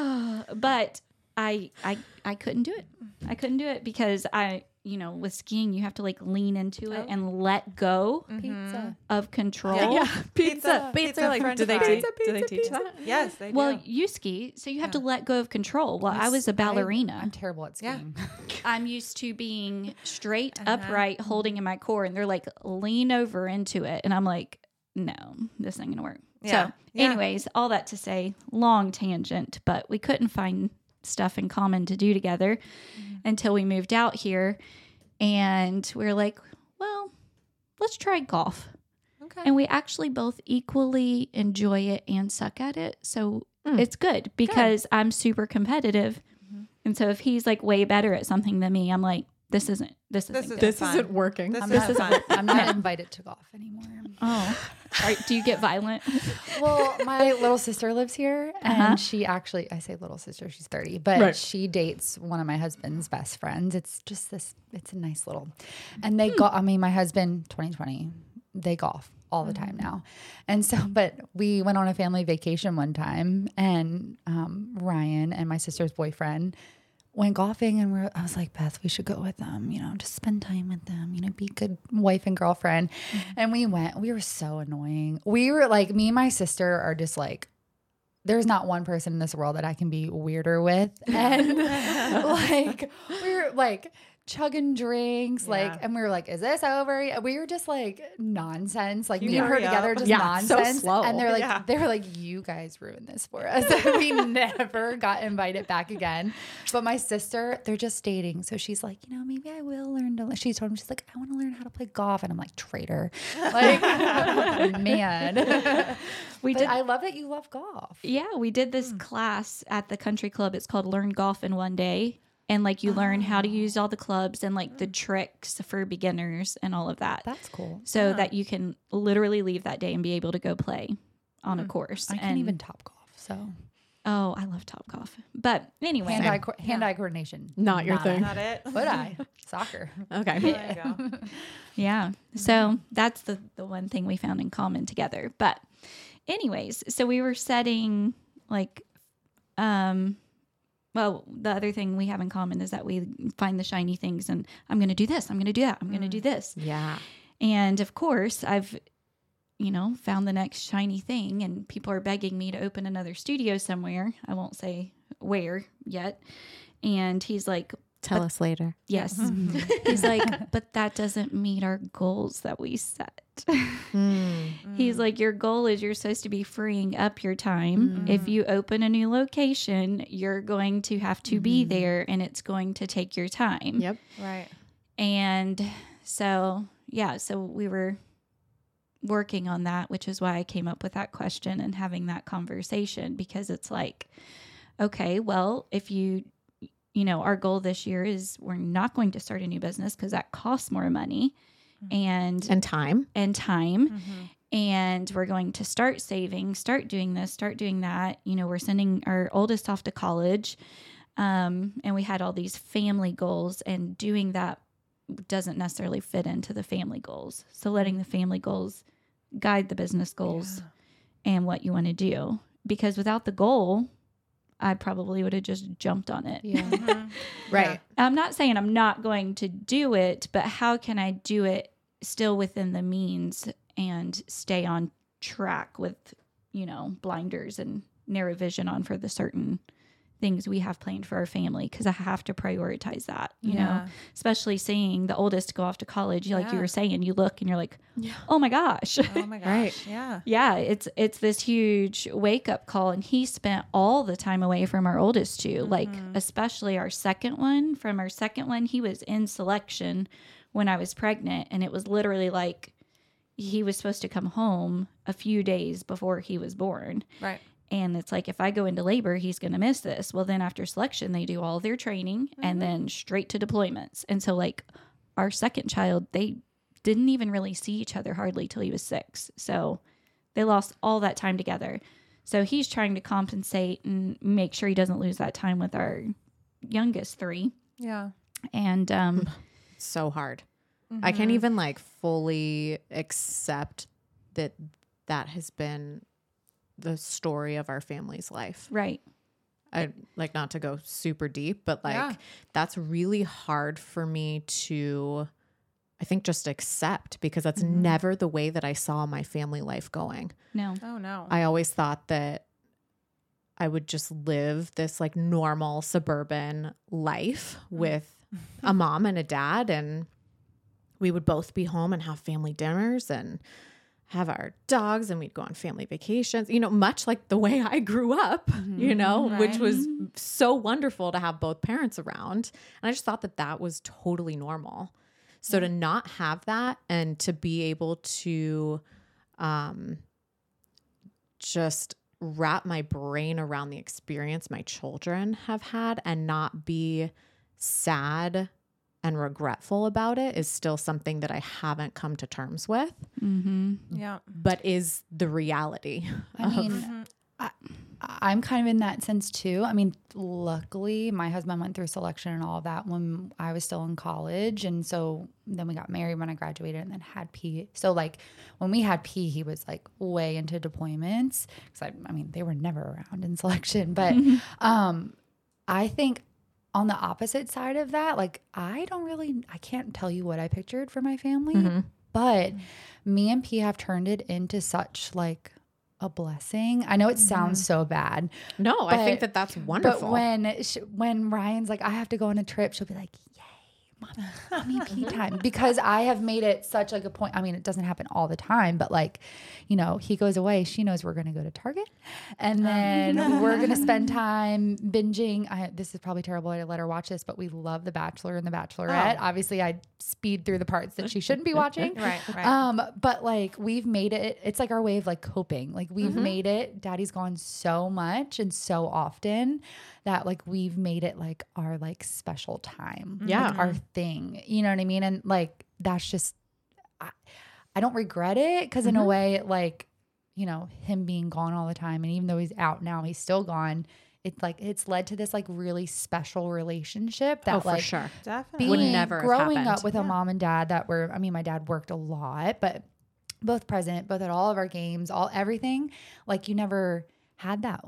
but I, I, I couldn't do it. I couldn't do it because I, you know, with skiing, you have to like lean into it oh. and let go mm-hmm. Pizza. of control. yeah, yeah. Pizza. Pizza, Pizza. pizza, like, french do they fries. teach? Pizza, do they teach pizza. that? Yes, they Well, you ski, so you have to let go of control. Well, I was a ballerina. I'm terrible at Yeah. skiing. I'm used to being straight, uh-huh. upright, holding in my core, and they're like lean over into it, and I'm like, no, this ain't gonna work. Yeah. So, Yeah. anyways, all that to say, long tangent, but we couldn't find stuff in common to do together until we moved out here, and we are like, well, let's try golf. Okay. And we actually both equally enjoy it and suck at it. So Mm. it's good because I'm super competitive. And so if he's like way better at something than me, I'm like, this isn't this isn't This good. is- This Fun. isn't working. This I'm is not. I'm not invited to golf anymore. oh. All right, do you get violent? Well, my little sister lives here, and Uh-huh. she actually, I say little sister, she's 30, but Right. she dates one of my husband's best friends. It's just this, it's a nice little, and they go, I mean, my husband, 2020, they golf all the time now. And so, but we went on a family vacation one time, and um, Ryan and my sister's boyfriend, went golfing and we're, I was like, Beth, we should go with them, you know, just spend time with them, you know, be good wife and girlfriend. Mm-hmm. And we went, we were so annoying. We were like, me and my sister are just like, there's not one person in this world that I can be weirder with. And like, we were like, chugging drinks, like, Yeah. and we were like, "Is this over?" We were just like nonsense, like You me and her hurry together, just Yeah, so nonsense. slow. And they're like, Yeah. they were like, "You guys ruined this for us." we never got invited back again. But my sister, they're just dating, so she's like, you know, maybe I will learn to. She told me she's like, I want to learn how to play golf, and I'm like, traitor, like, man. We But did I love that you love golf. Yeah, we did this hmm. class at the country club. It's called Learn Golf in One Day. And like you learn how to ah. use all the clubs and like the mm. tricks for beginners and all of that. That's cool. so that you can literally leave that day and be able to go play on a mm. course. I can't even top golf, so Oh, I love Top Golf. But anyway, hand eye co- hand eye coordination, Not your nada. thing. Not it. Would I soccer? Okay. There you go. Yeah. So that's the the one thing we found in common together. But anyways, so we were setting like um well, the other thing we have in common is that we find the shiny things and I'm going to do this, I'm going to do that, I'm going to do mm. this. Yeah. And of course, I've you know, found the next shiny thing and people are begging me to open another studio somewhere. I won't say where yet. And he's like, Tell us later. Yes. He's like, but that doesn't meet our goals that we set. Mm. He's like, your goal is you're supposed to be freeing up your time. If you open a new location, you're going to have to be there and it's going to take your time. Yep. Right. And so, yeah, so we were working on that, which is why I came up with that question and having that conversation because it's like, okay, well, if you, you know, our goal this year is we're not going to start a new business because that costs more money and And time. and time. And we're going to start saving start doing this start doing that. You know we're sending our oldest off to college um, and we had all these family goals and doing that doesn't necessarily fit into the family goals. So letting the family goals guide the business goals and what you want to do. Because without the goal i probably would have just jumped on it Yeah. Uh-huh. Right. I'm not saying I'm not going to do it, but how can I do it still within the means and stay on track with, you know, blinders and narrow vision on for the certain things we have planned for our family because I have to prioritize that, you know, especially seeing the oldest go off to college. Like you were saying, you look and you're like, oh my gosh. Oh my gosh. Right. Yeah. yeah, it's it's this huge wake up call and he spent all the time away from our oldest 2 like mm-hmm. especially our second one. From our second one, he was in selection when I was pregnant and it was literally like he was supposed to come home a few days before he was born. Right. And it's like if I go into labor, he's going to miss this. Well, then after selection, they do all their training and then straight to deployments. And so like our second child, they didn't even really see each other hardly till he was 6. So they lost all that time together. So he's trying to compensate and make sure he doesn't lose that time with our youngest 3. Yeah. And um so hard. I can't even like fully accept that that has been the story of our family's life. right. I like not to go super deep, but like Yeah. that's really hard for me to I think just accept because that's mm-hmm. never the way that I saw my family life going. No. Oh no. I always thought that I would just live this like normal suburban life mm. with a mom and a dad and we would both be home and have family dinners and have our dogs and we'd go on family vacations you know much like the way I grew up you know which was so wonderful to have both parents around. And I just thought that that was totally normal. So to not have that and to be able to um just wrap my brain around the experience my children have had and not be sad and regretful about it is still something that I haven't come to terms with, Mhm. yeah. but is the reality. I mean, I, I'm kind of in that sense too. I mean, luckily, my husband went through selection and all of that when I was still in college. And so then we got married when I graduated and then had P. So, like, when we had P, he was like way into deployments. Cause I, I mean, they were never around in selection. But um, I think on the opposite side of that, like, I don't really, I can't tell you what I pictured for my family. Mm-hmm. But me and P have turned it into such like a blessing. I know it sounds mm-hmm. so bad, No, I think that that's wonderful. but when sh- when Ryan's like, I have to go on a trip, she'll be like, Yay, mommy, mommy P time, because I have made it such like a point. I mean, it doesn't happen all the time, but like, you know, he goes away, she knows we're gonna go to Target, and then we're gonna spend time binging. I, this is probably terrible. I let her watch this, but we love The Bachelor and The Bachelorette. Obviously, I speed through the parts that she shouldn't be watching. Right. Right. Um, but like we've made it, it's like our way of like coping. Like we've made it, daddy's gone so much and so often that like we've made it like our like special time. like, Yeah. our thing. You know what I mean? And like that's just, I, I don't regret it because in a mm-hmm. way, like, you know, him being gone all the time, and even though he's out now, he's still gone. It's like it's led to this like really special relationship that oh, for like sure. Definitely. Would being never growing up with a mom and dad that were I mean my dad worked a lot but both present both at all of our games all everything like you never had that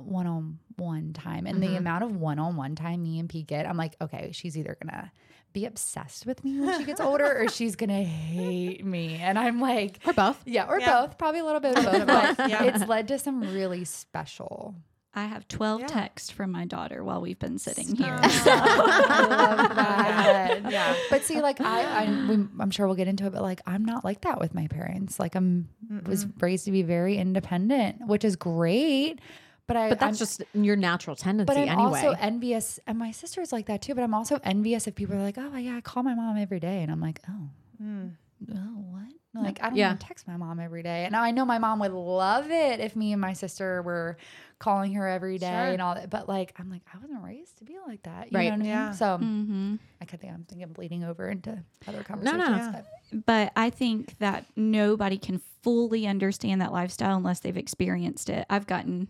one-on-one time and Mm-hmm. the amount of one-on-one time me and Pete get I'm like okay she's either gonna be obsessed with me when she gets older or she's gonna hate me and I'm like Or both. yeah or Yeah. both probably a little bit of both but Yeah. it's led to some really special I have 12 Yeah. texts from my daughter while we've been sitting here. I love that. Yeah. But see, like I, I we, I'm sure we'll get into it, but like I'm not like that with my parents. Like I'm was raised to be very independent, which is great. But I, But that's I'm, just your natural tendency But I'm anyway. also envious, and my sister's like that too. But I'm also envious if people are like, "Oh yeah, I call my mom every day," and I'm like, "Oh, mm. oh what?" Like I don't Yeah. even text my mom every day. And now I know my mom would love it if me and my sister were calling her every day Sure. and all that. But like I'm like, I wasn't raised to be like that. You Right. know what I mean? Yeah. So mm-hmm. I could think I'm thinking of bleeding over into other no. conversations. Yeah. but- But I think that nobody can fully understand that lifestyle unless they've experienced it. I've gotten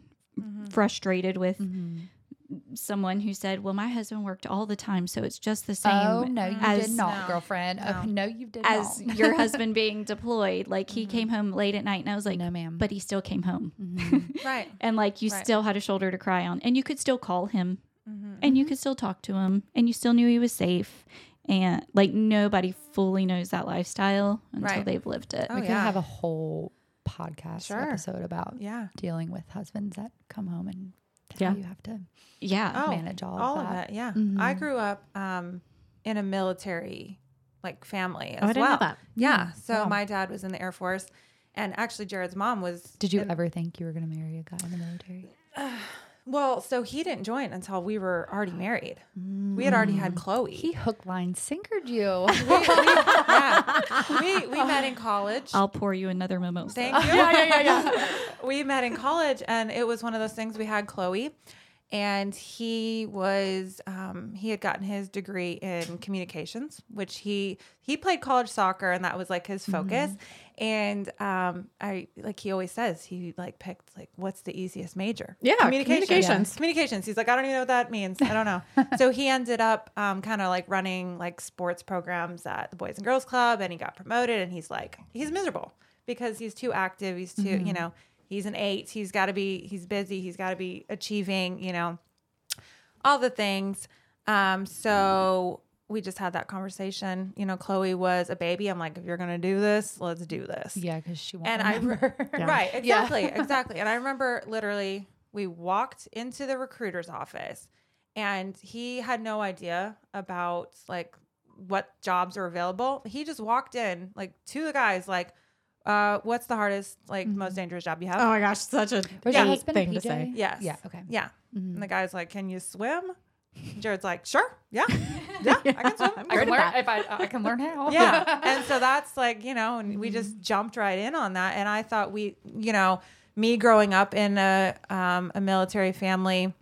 frustrated with mm-hmm. someone who said, Well, my husband worked all the time, so it's just the oh, same. Oh no, you as- did not, No. girlfriend. Oh, no, you did as not. your husband being deployed. Like he mm-hmm. came home late at night and I was like, No, ma'am. But he still came home. Mm-hmm. Right. and like you Right. still had a shoulder to cry on and you could still call him Mm-hmm. and you could still talk to him and you still knew he was safe and like nobody fully knows that lifestyle until Right. they've lived it. Oh, we could yeah. have a whole podcast Sure. episode about Yeah. dealing with husbands that come home and Yeah. you have to yeah. Oh, manage all, all of of that. it. Yeah. Mhm. I grew up um, in a military like family as Oh, I didn't well. know that. Yeah. So Wow. my dad was in the Air Force, and actually Jared's mom was. Did you in- ever think you were going to marry a guy in the military? Well, so he didn't join until we were already married. We had already had mm. Chloe. He hook line sinkered you. we, we, yeah. we, we met in college. I'll pour you another mimosa. Thank you. Yeah, yeah, yeah, yeah. we met in college, and it was one of those things. We had Chloe, and he was um, he had gotten his degree in communications, which he he played college soccer, and that was like his focus. And um, I like he always says he like picked like what's the easiest major? Yeah, communications. communications. Communications. He's like I don't even know what that means. I don't know. so he ended up um, kind of like running like sports programs at the Boys and Girls Club, and he got promoted. And he's like he's miserable because he's too active. He's too you know he's an eight. He's got to be he's busy. He's got to be achieving. You know all the things. Um, so we just had that conversation. You know, Chloe was a baby. I'm like, if you're gonna do this, let's do this. yeah, because she won't And I remember. right, exactly, exactly. And I remember literally we walked into the recruiter's office and he had no idea about like what jobs are available. He just walked in like to the guys like uh, what's the hardest, like most dangerous job you have? Oh my gosh, such a Was yeah, your husband thing a to PJ? say. Yes. Yeah. Okay. Yeah. Mm-hmm. And the guy's like, "Can you swim?" Jared's like, "Sure, yeah, yeah, I can swim." I'm I can learn that. if I, I can learn how. yeah. and so that's like, you know, and we Mm-hmm. just jumped right in on that. And I thought we, you know, me growing up in a um, a military family,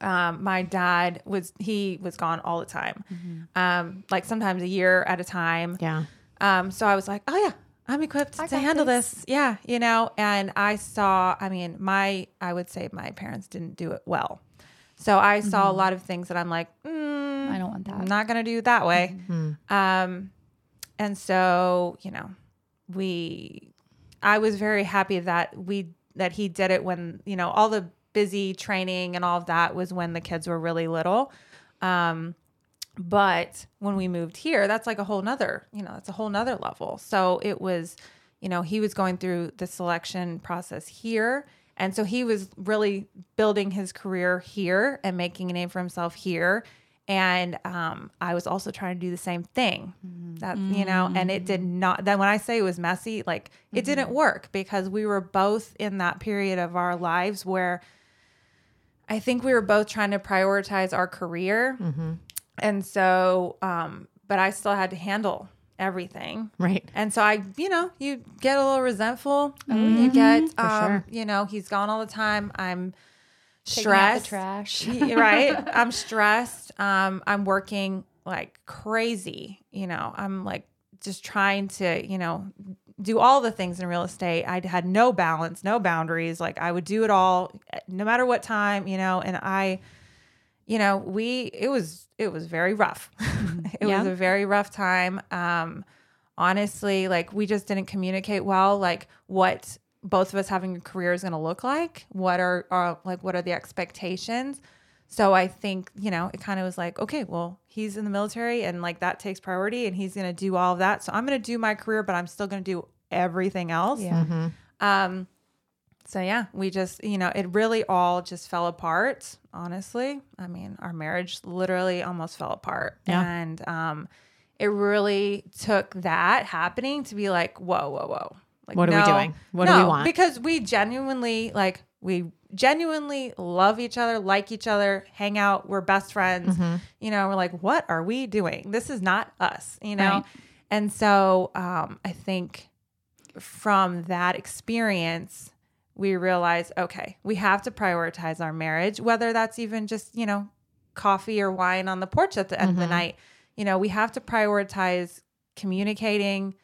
um, my dad was he was gone all the time, um, like sometimes a year at a time. Yeah. Um, so I was like, oh yeah, I'm equipped to handle this. this. Yeah, you know. And I saw, I mean, my I would say my parents didn't do it well. So I saw a lot of things that I'm like, mm, I don't want that. I'm not gonna do it that way. Um, and so you know, we, I was very happy that we that he did it when you know all the busy training and all of that was when the kids were really little. Um, but when we moved here, that's like a whole nother, you know, that's a whole nother level. So it was, you know, he was going through the selection process here. And so he was really building his career here and making a name for himself here. And um, I was also trying to do the same thing. Mm-hmm. That, you know, and it did mm-hmm. not, then when I say it was messy, like it didn't mm-hmm. work because we were both in that period of our lives where I think we were both trying to prioritize our career. And so, um, but I still had to handle everything. Right. And so I, you know, you get a little resentful. You get, um, sure. you know, he's gone all the time. I'm Taking the stressed. trash. Right? I'm stressed. Um, I'm working like crazy. You know, I'm like just trying to, you know, do all the things in real estate. I had no balance, no boundaries. Like I would do it all, no matter what time, you know. And I, you know, we it was it was very rough. it was a very rough time. Um, honestly, like we just didn't communicate well. Like what both of us having a career is going to look like. What are, are like what are the expectations? So I think you know it kind of was like okay, well he's in the military and like that takes priority, and he's going to do all of that. So I'm going to do my career, but I'm still going to do everything else. Yeah. Um, so yeah, we just, you know, it really all just fell apart, honestly. I mean, our marriage literally almost fell apart. Yeah. And um it really took that happening to be like, whoa, whoa, whoa. Like What are we doing? What do we no, want? Because we genuinely like we genuinely love each other, like each other, hang out, we're best friends. Mm-hmm. You know, we're like, what are we doing? This is not us, you know? Right. And so um I think from that experience, we realize, okay, we have to prioritize our marriage, whether that's even just, you know, coffee or wine on the porch at the end of the night. You know, we have to prioritize communicating,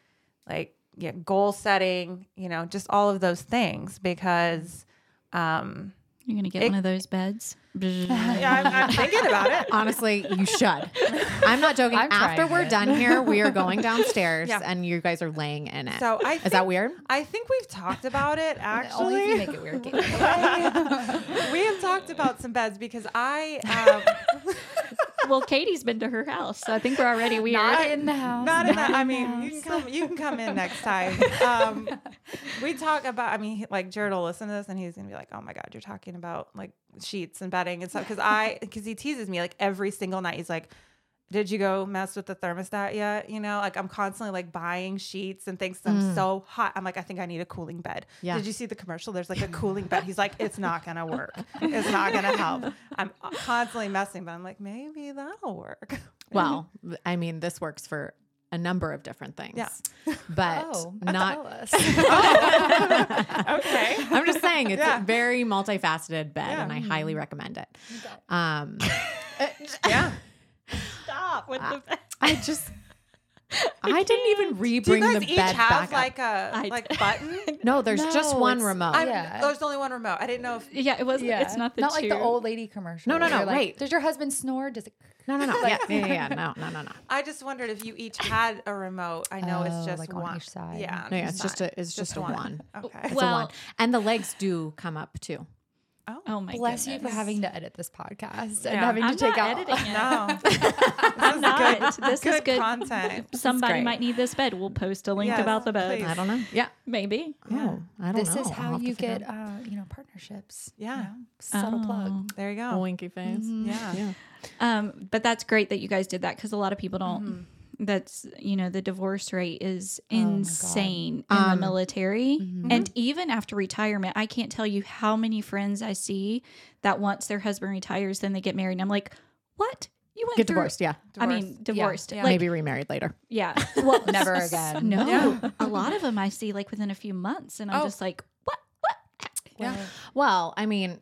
like yeah, goal setting, you know, just all of those things because um You're gonna get It- one of those beds. Yeah, I'm, I'm thinking about it. Honestly, you should. I'm not joking. I'm After we're it. done here, we are going downstairs Yeah. and you guys are laying in it. So I Is think, that weird? I think we've talked about it Only if you actually. make it weird. Caitlin. we have talked about some beds because I um, well, Katie's been to her house, so I think we're already weird. Not in the house. Not in that. I the mean, you can come. You can come in next time. Um, we talk about. I mean, like Jared will listen to this, and he's gonna be like, "Oh my god, you're talking about like sheets and bedding and stuff." Because I, because he teases me like every single night. He's like, "Did you go mess with the thermostat yet?" You know, like I'm constantly like buying sheets and things. I'm mm. so hot. I'm like, I think I need a cooling bed. Yeah. Did you see the commercial? There's like a cooling bed. He's like, it's not gonna work. It's not gonna help. I'm constantly messing, but I'm like, maybe that'll work. Well, I mean, this works for a number of different things. Yeah. But Oh, not tell us. okay. I'm just saying it's Yeah. a very multifaceted bed Yeah. and I highly recommend it. Um Yeah. stop with the bed. I just I didn't even Do you re-bring guys the each bed have back up. like a I like button? No, there's just one it's- remote. I'm, Yeah. There's only one remote. I didn't know if Yeah, it was. Yeah. It's not the not like the two. old lady commercial. No, no, where no, you're like, wait. Does your husband snore? Does it? no, no, no. Yeah, yeah, yeah, yeah. No, no, no, no. I just wondered if you each had a remote. I know Oh, it's just like on one. each side. Yeah. No, yeah, it's just a it's just, a one. Okay. It's Well- a one. And the legs do come up too. Oh. Oh my Bless you for having to edit this podcast Yeah. and having to I'm take not out. editing it. No. I'm not. This good is good. content. Somebody might need this bed. We'll post a link Yes, about the bed. please. I don't know. Yeah. Maybe. Oh, I don't This know. This is how you get, uh, you know, partnerships. Yeah. you know? Subtle Oh. plug. There you out. go. winky face. Yeah. Yeah. Um, but that's great that you guys did that because a lot of people don't. Mm-hmm. That's you know the divorce rate is Oh insane in Um, the military, mm-hmm. and even after retirement, I can't tell you how many friends I see that once their husband retires, then they get married. And I'm like, what? You went Get through- divorced. Yeah. I mean, Divorced. divorced. Yeah. Like, Maybe remarried later. yeah. Well, Never again. No, Yeah. a lot of them I see like within a few months, and I'm Oh. just like, what? What? Yeah. Well, I mean,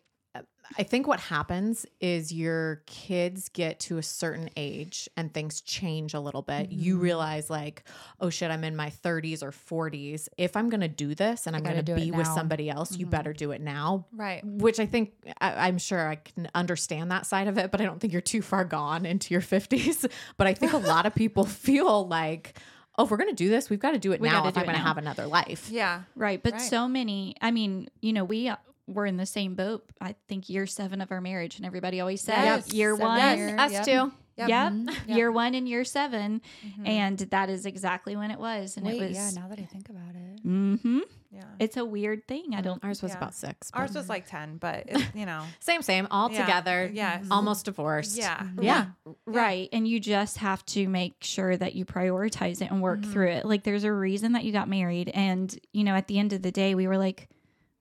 I think what happens is your kids get to a certain age and things change a little bit. You realize, like, oh shit, I'm in my 30s or 40s. If I'm going to do this and I'm going to be with somebody else, you better do it now. Right. Which I think I, I'm sure I can understand that side of it, but I don't think you're too far gone into your 50s. But I think a lot of people feel like, oh, if we're going to do this, we've got to do it We now if do I'm it going to now. have another life. Yeah. Right. But Right. so many, I mean, you know, we uh, were in the same boat, I think year seven of our marriage. And everybody always says Yes, year seven one. year- Us Yep. too. Yep. Yep. Mm-hmm. Year one and year 7 And that is exactly when it was. And Wait, it was, yeah, now that I think about it. mm-hmm. Yeah. it's a weird thing. I don't, Ours was Yeah. about six. Ours was like 10, but it, you know. Same, same, all Yeah. together. Yes. Almost divorced. Yeah. Yeah. right. And you just have to make sure that you prioritize it and work Mm-hmm. through it. Like there's a reason that you got married. And, you know, at the end of the day, we were like,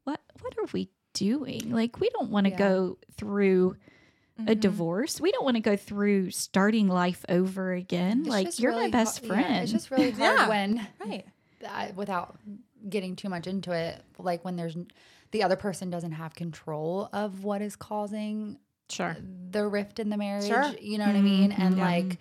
what, what are we doing? Like, we don't want to Yeah. go through Mm-hmm. a divorce. We don't want to go through starting life over again. It's like you're really my best friend. yeah, it's just really hard Yeah. when, Right. I, without getting too much into it, like when there's the other person doesn't have control of what is causing Sure. the rift in the marriage. Sure. You know what I mean? And Yeah. like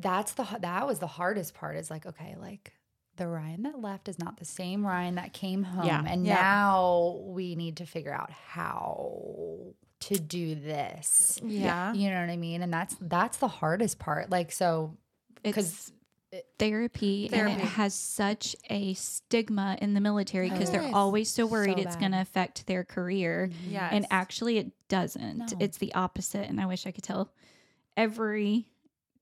that's the that was the hardest part. Is like okay, like the Ryan that left is not the same Ryan that came home, Yeah. and Yeah. now we need to figure out how to do this. Yeah. You know what I mean? And that's that's the hardest part. Like so because it's therapy, and Therapy. it has such a stigma in the military because they're always so worried So it's going to affect their career. Yes. And actually, it doesn't. No. It's the opposite. And I wish I could tell every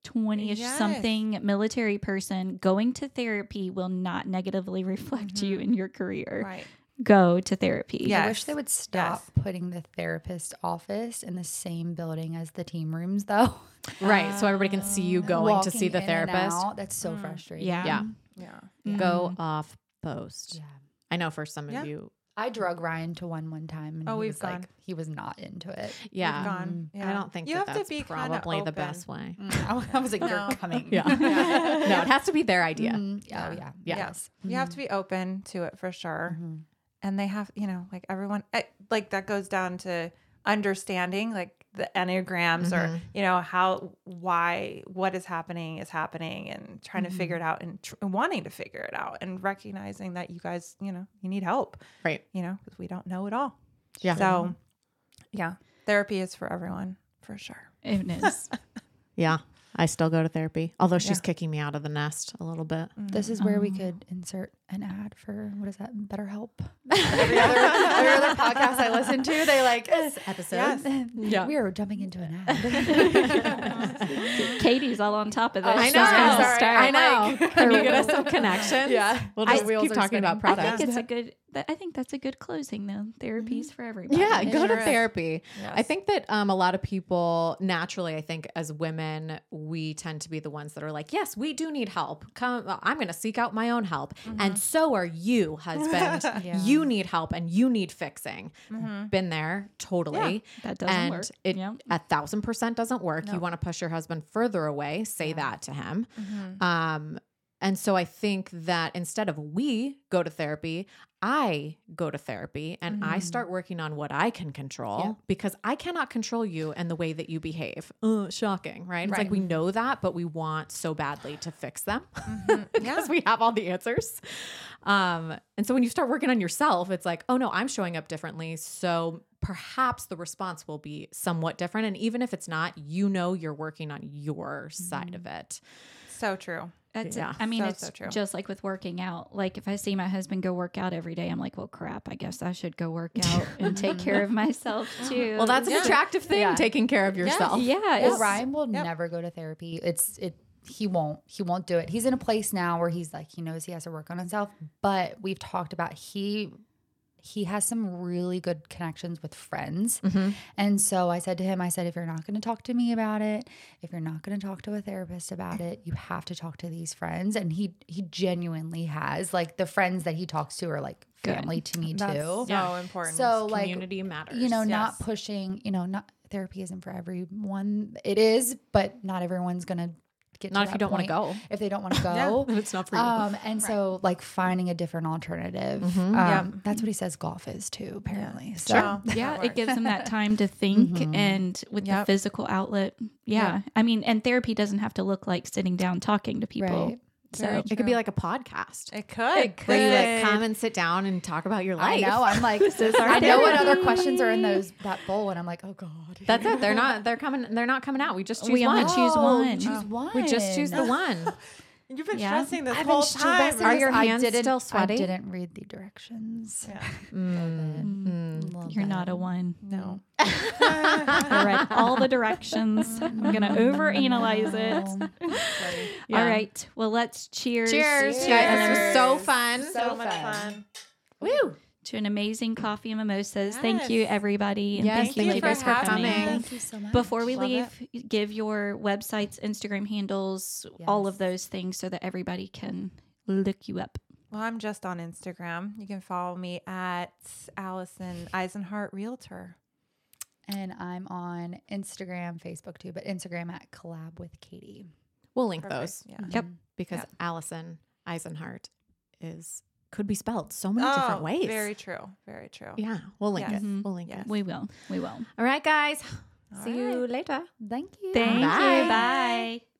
20 ish Yes. something military person going to therapy will not negatively reflect you mm-hmm. in your career. Right. Go to therapy. Yeah. I wish they would stop Yes. putting the therapist office in the same building as the team rooms, though. Right. So everybody can see you going to see the therapist. That's so mm. frustrating. Yeah. Yeah. Yeah. Mm-hmm. Go off post. Yeah. I know for some of Yeah. you. I drug Ryan to one one time, and Oh, he we've was like, gone. he was not into it. Yeah. Gone. Yeah. I don't think you that have that's to be probably the best way. I I was like, No. you're coming. Yeah. no, it has to be their idea. Mm, yeah. Oh, yeah. Yeah. Yes. You have to be open to it for sure. Mhm. And they have, you know, like everyone, eh, like that goes down to understanding like the enneagrams or, Mhm. you know, how, why, what is happening is happening and trying to figure it out and tr- wanting to figure it out and recognizing that you guys, you know, you need help, Right. you know, because we don't know it all. Yeah. So, yeah, therapy is for everyone for sure. It is. Yeah. I still go to therapy, although she's kicking me out of the nest a little bit. This is where we Oh. could insert an ad for what is that? BetterHelp. every other every other podcast I listen to, they like Episode. Yes. Yeah. we are jumping into an ad. Katie's all on top of this. Oh, I know. gonna Sorry, start. I know. Can you get us some connections? Yeah. We'll I- just wheels keep are talking about spinning. I products. think it's a good. That- I think that's a good closing though. Therapy's mm-hmm. for everybody. Yeah, It go sure to is. therapy. I think that um, a lot of people naturally, I think as women, we tend to be the ones that are like, yes, we do need help. Come, uh, I'm going to seek out my own help, and mm-hmm. so are you, husband. Yeah. You need help, and you need fixing. Mm-hmm. Been there, totally. That doesn't and work. it Yeah. a thousand percent doesn't work. You want to push your husband further away. Say that to him. Um, and so I think that instead of we go to therapy, I go to therapy and I start working on what I can control because I cannot control you and the way that you behave. Uh, shocking, right? It's like we know that, but we want so badly to fix them because we have all the answers. Um, and so when you start working on yourself, it's like, oh no, I'm showing up differently. So perhaps the response will be somewhat different. And even if it's not, you know, you're working on your side of it. So true. That's Yeah. I mean, So, it's so true. just like with working out. Like if I see my husband go work out every day, I'm like, well, crap. I guess I should go work out and take care of myself too. Well, that's an attractive thing, Yeah. taking care of yourself. yeah. Well, Ryan will never go to therapy. It's it. He won't. He won't do it. He's in a place now where he's like he knows he has to work on himself. But we've talked about he he has some really good connections with friends. Mm-hmm. And so I said to him, I said, if you're not going to talk to me about it, if you're not going to talk to a therapist about it, you have to talk to these friends. And he he genuinely has like the friends that he talks to are like family to me That's too. so important. So like Community matters. you know, not pushing, you know, not therapy isn't for everyone. It is, but not everyone's gonna get to Not if that you don't wanna go. If they don't want to go. it's not for you. Um, and so like finding a different alternative. Um, Yep. That's what he says golf is too, apparently. So Sure. yeah, it gives them that time to think and with the physical outlet. Yeah. I mean, and therapy doesn't have to look like sitting down talking to people. Right. So Very it could be like a podcast it could. where you like come and sit down and talk about your life. I know. I'm like, is our I know what other questions are in those that bowl, and I'm like, oh god. That's it. They're not. They're coming. They're not coming out. We just choose We one. only choose Oh, one. Choose one. We just choose the one. You've been Yeah. stressing this I've whole been time. Are this. your I hands didn't- still sweaty? I didn't read the directions. Yeah. Mm. A little mm, mm. You're bit. not a one. No. I read all the directions. I'm gonna mm, overanalyze it. No. All right. Well, let's cheers. Cheers, Cheers. guys. This was so fun. So much fun. Woo. To an amazing coffee and mimosas. Thank you, everybody. And Yes, thank you, thank you for ladies, for, coming. coming. Thank you so much. Before we Love leave, give your websites, Instagram handles, all of those things so that everybody can look you up. Well, I'm just on Instagram. You can follow me at Allison Isenhart Realtor. And I'm on Instagram, Facebook too, but Instagram at collab with Katie. We'll link Perfect. those Yeah. Yep. Mhm. because Yep. Allison Isenhart is could be spelled so many different Oh, ways. Very true. Very true. yeah, we'll link Yes. it. Mhm. We'll link Yes. it. We will. We will. All right, guys. All See you later. Thank you. Thank Bye. you. Bye.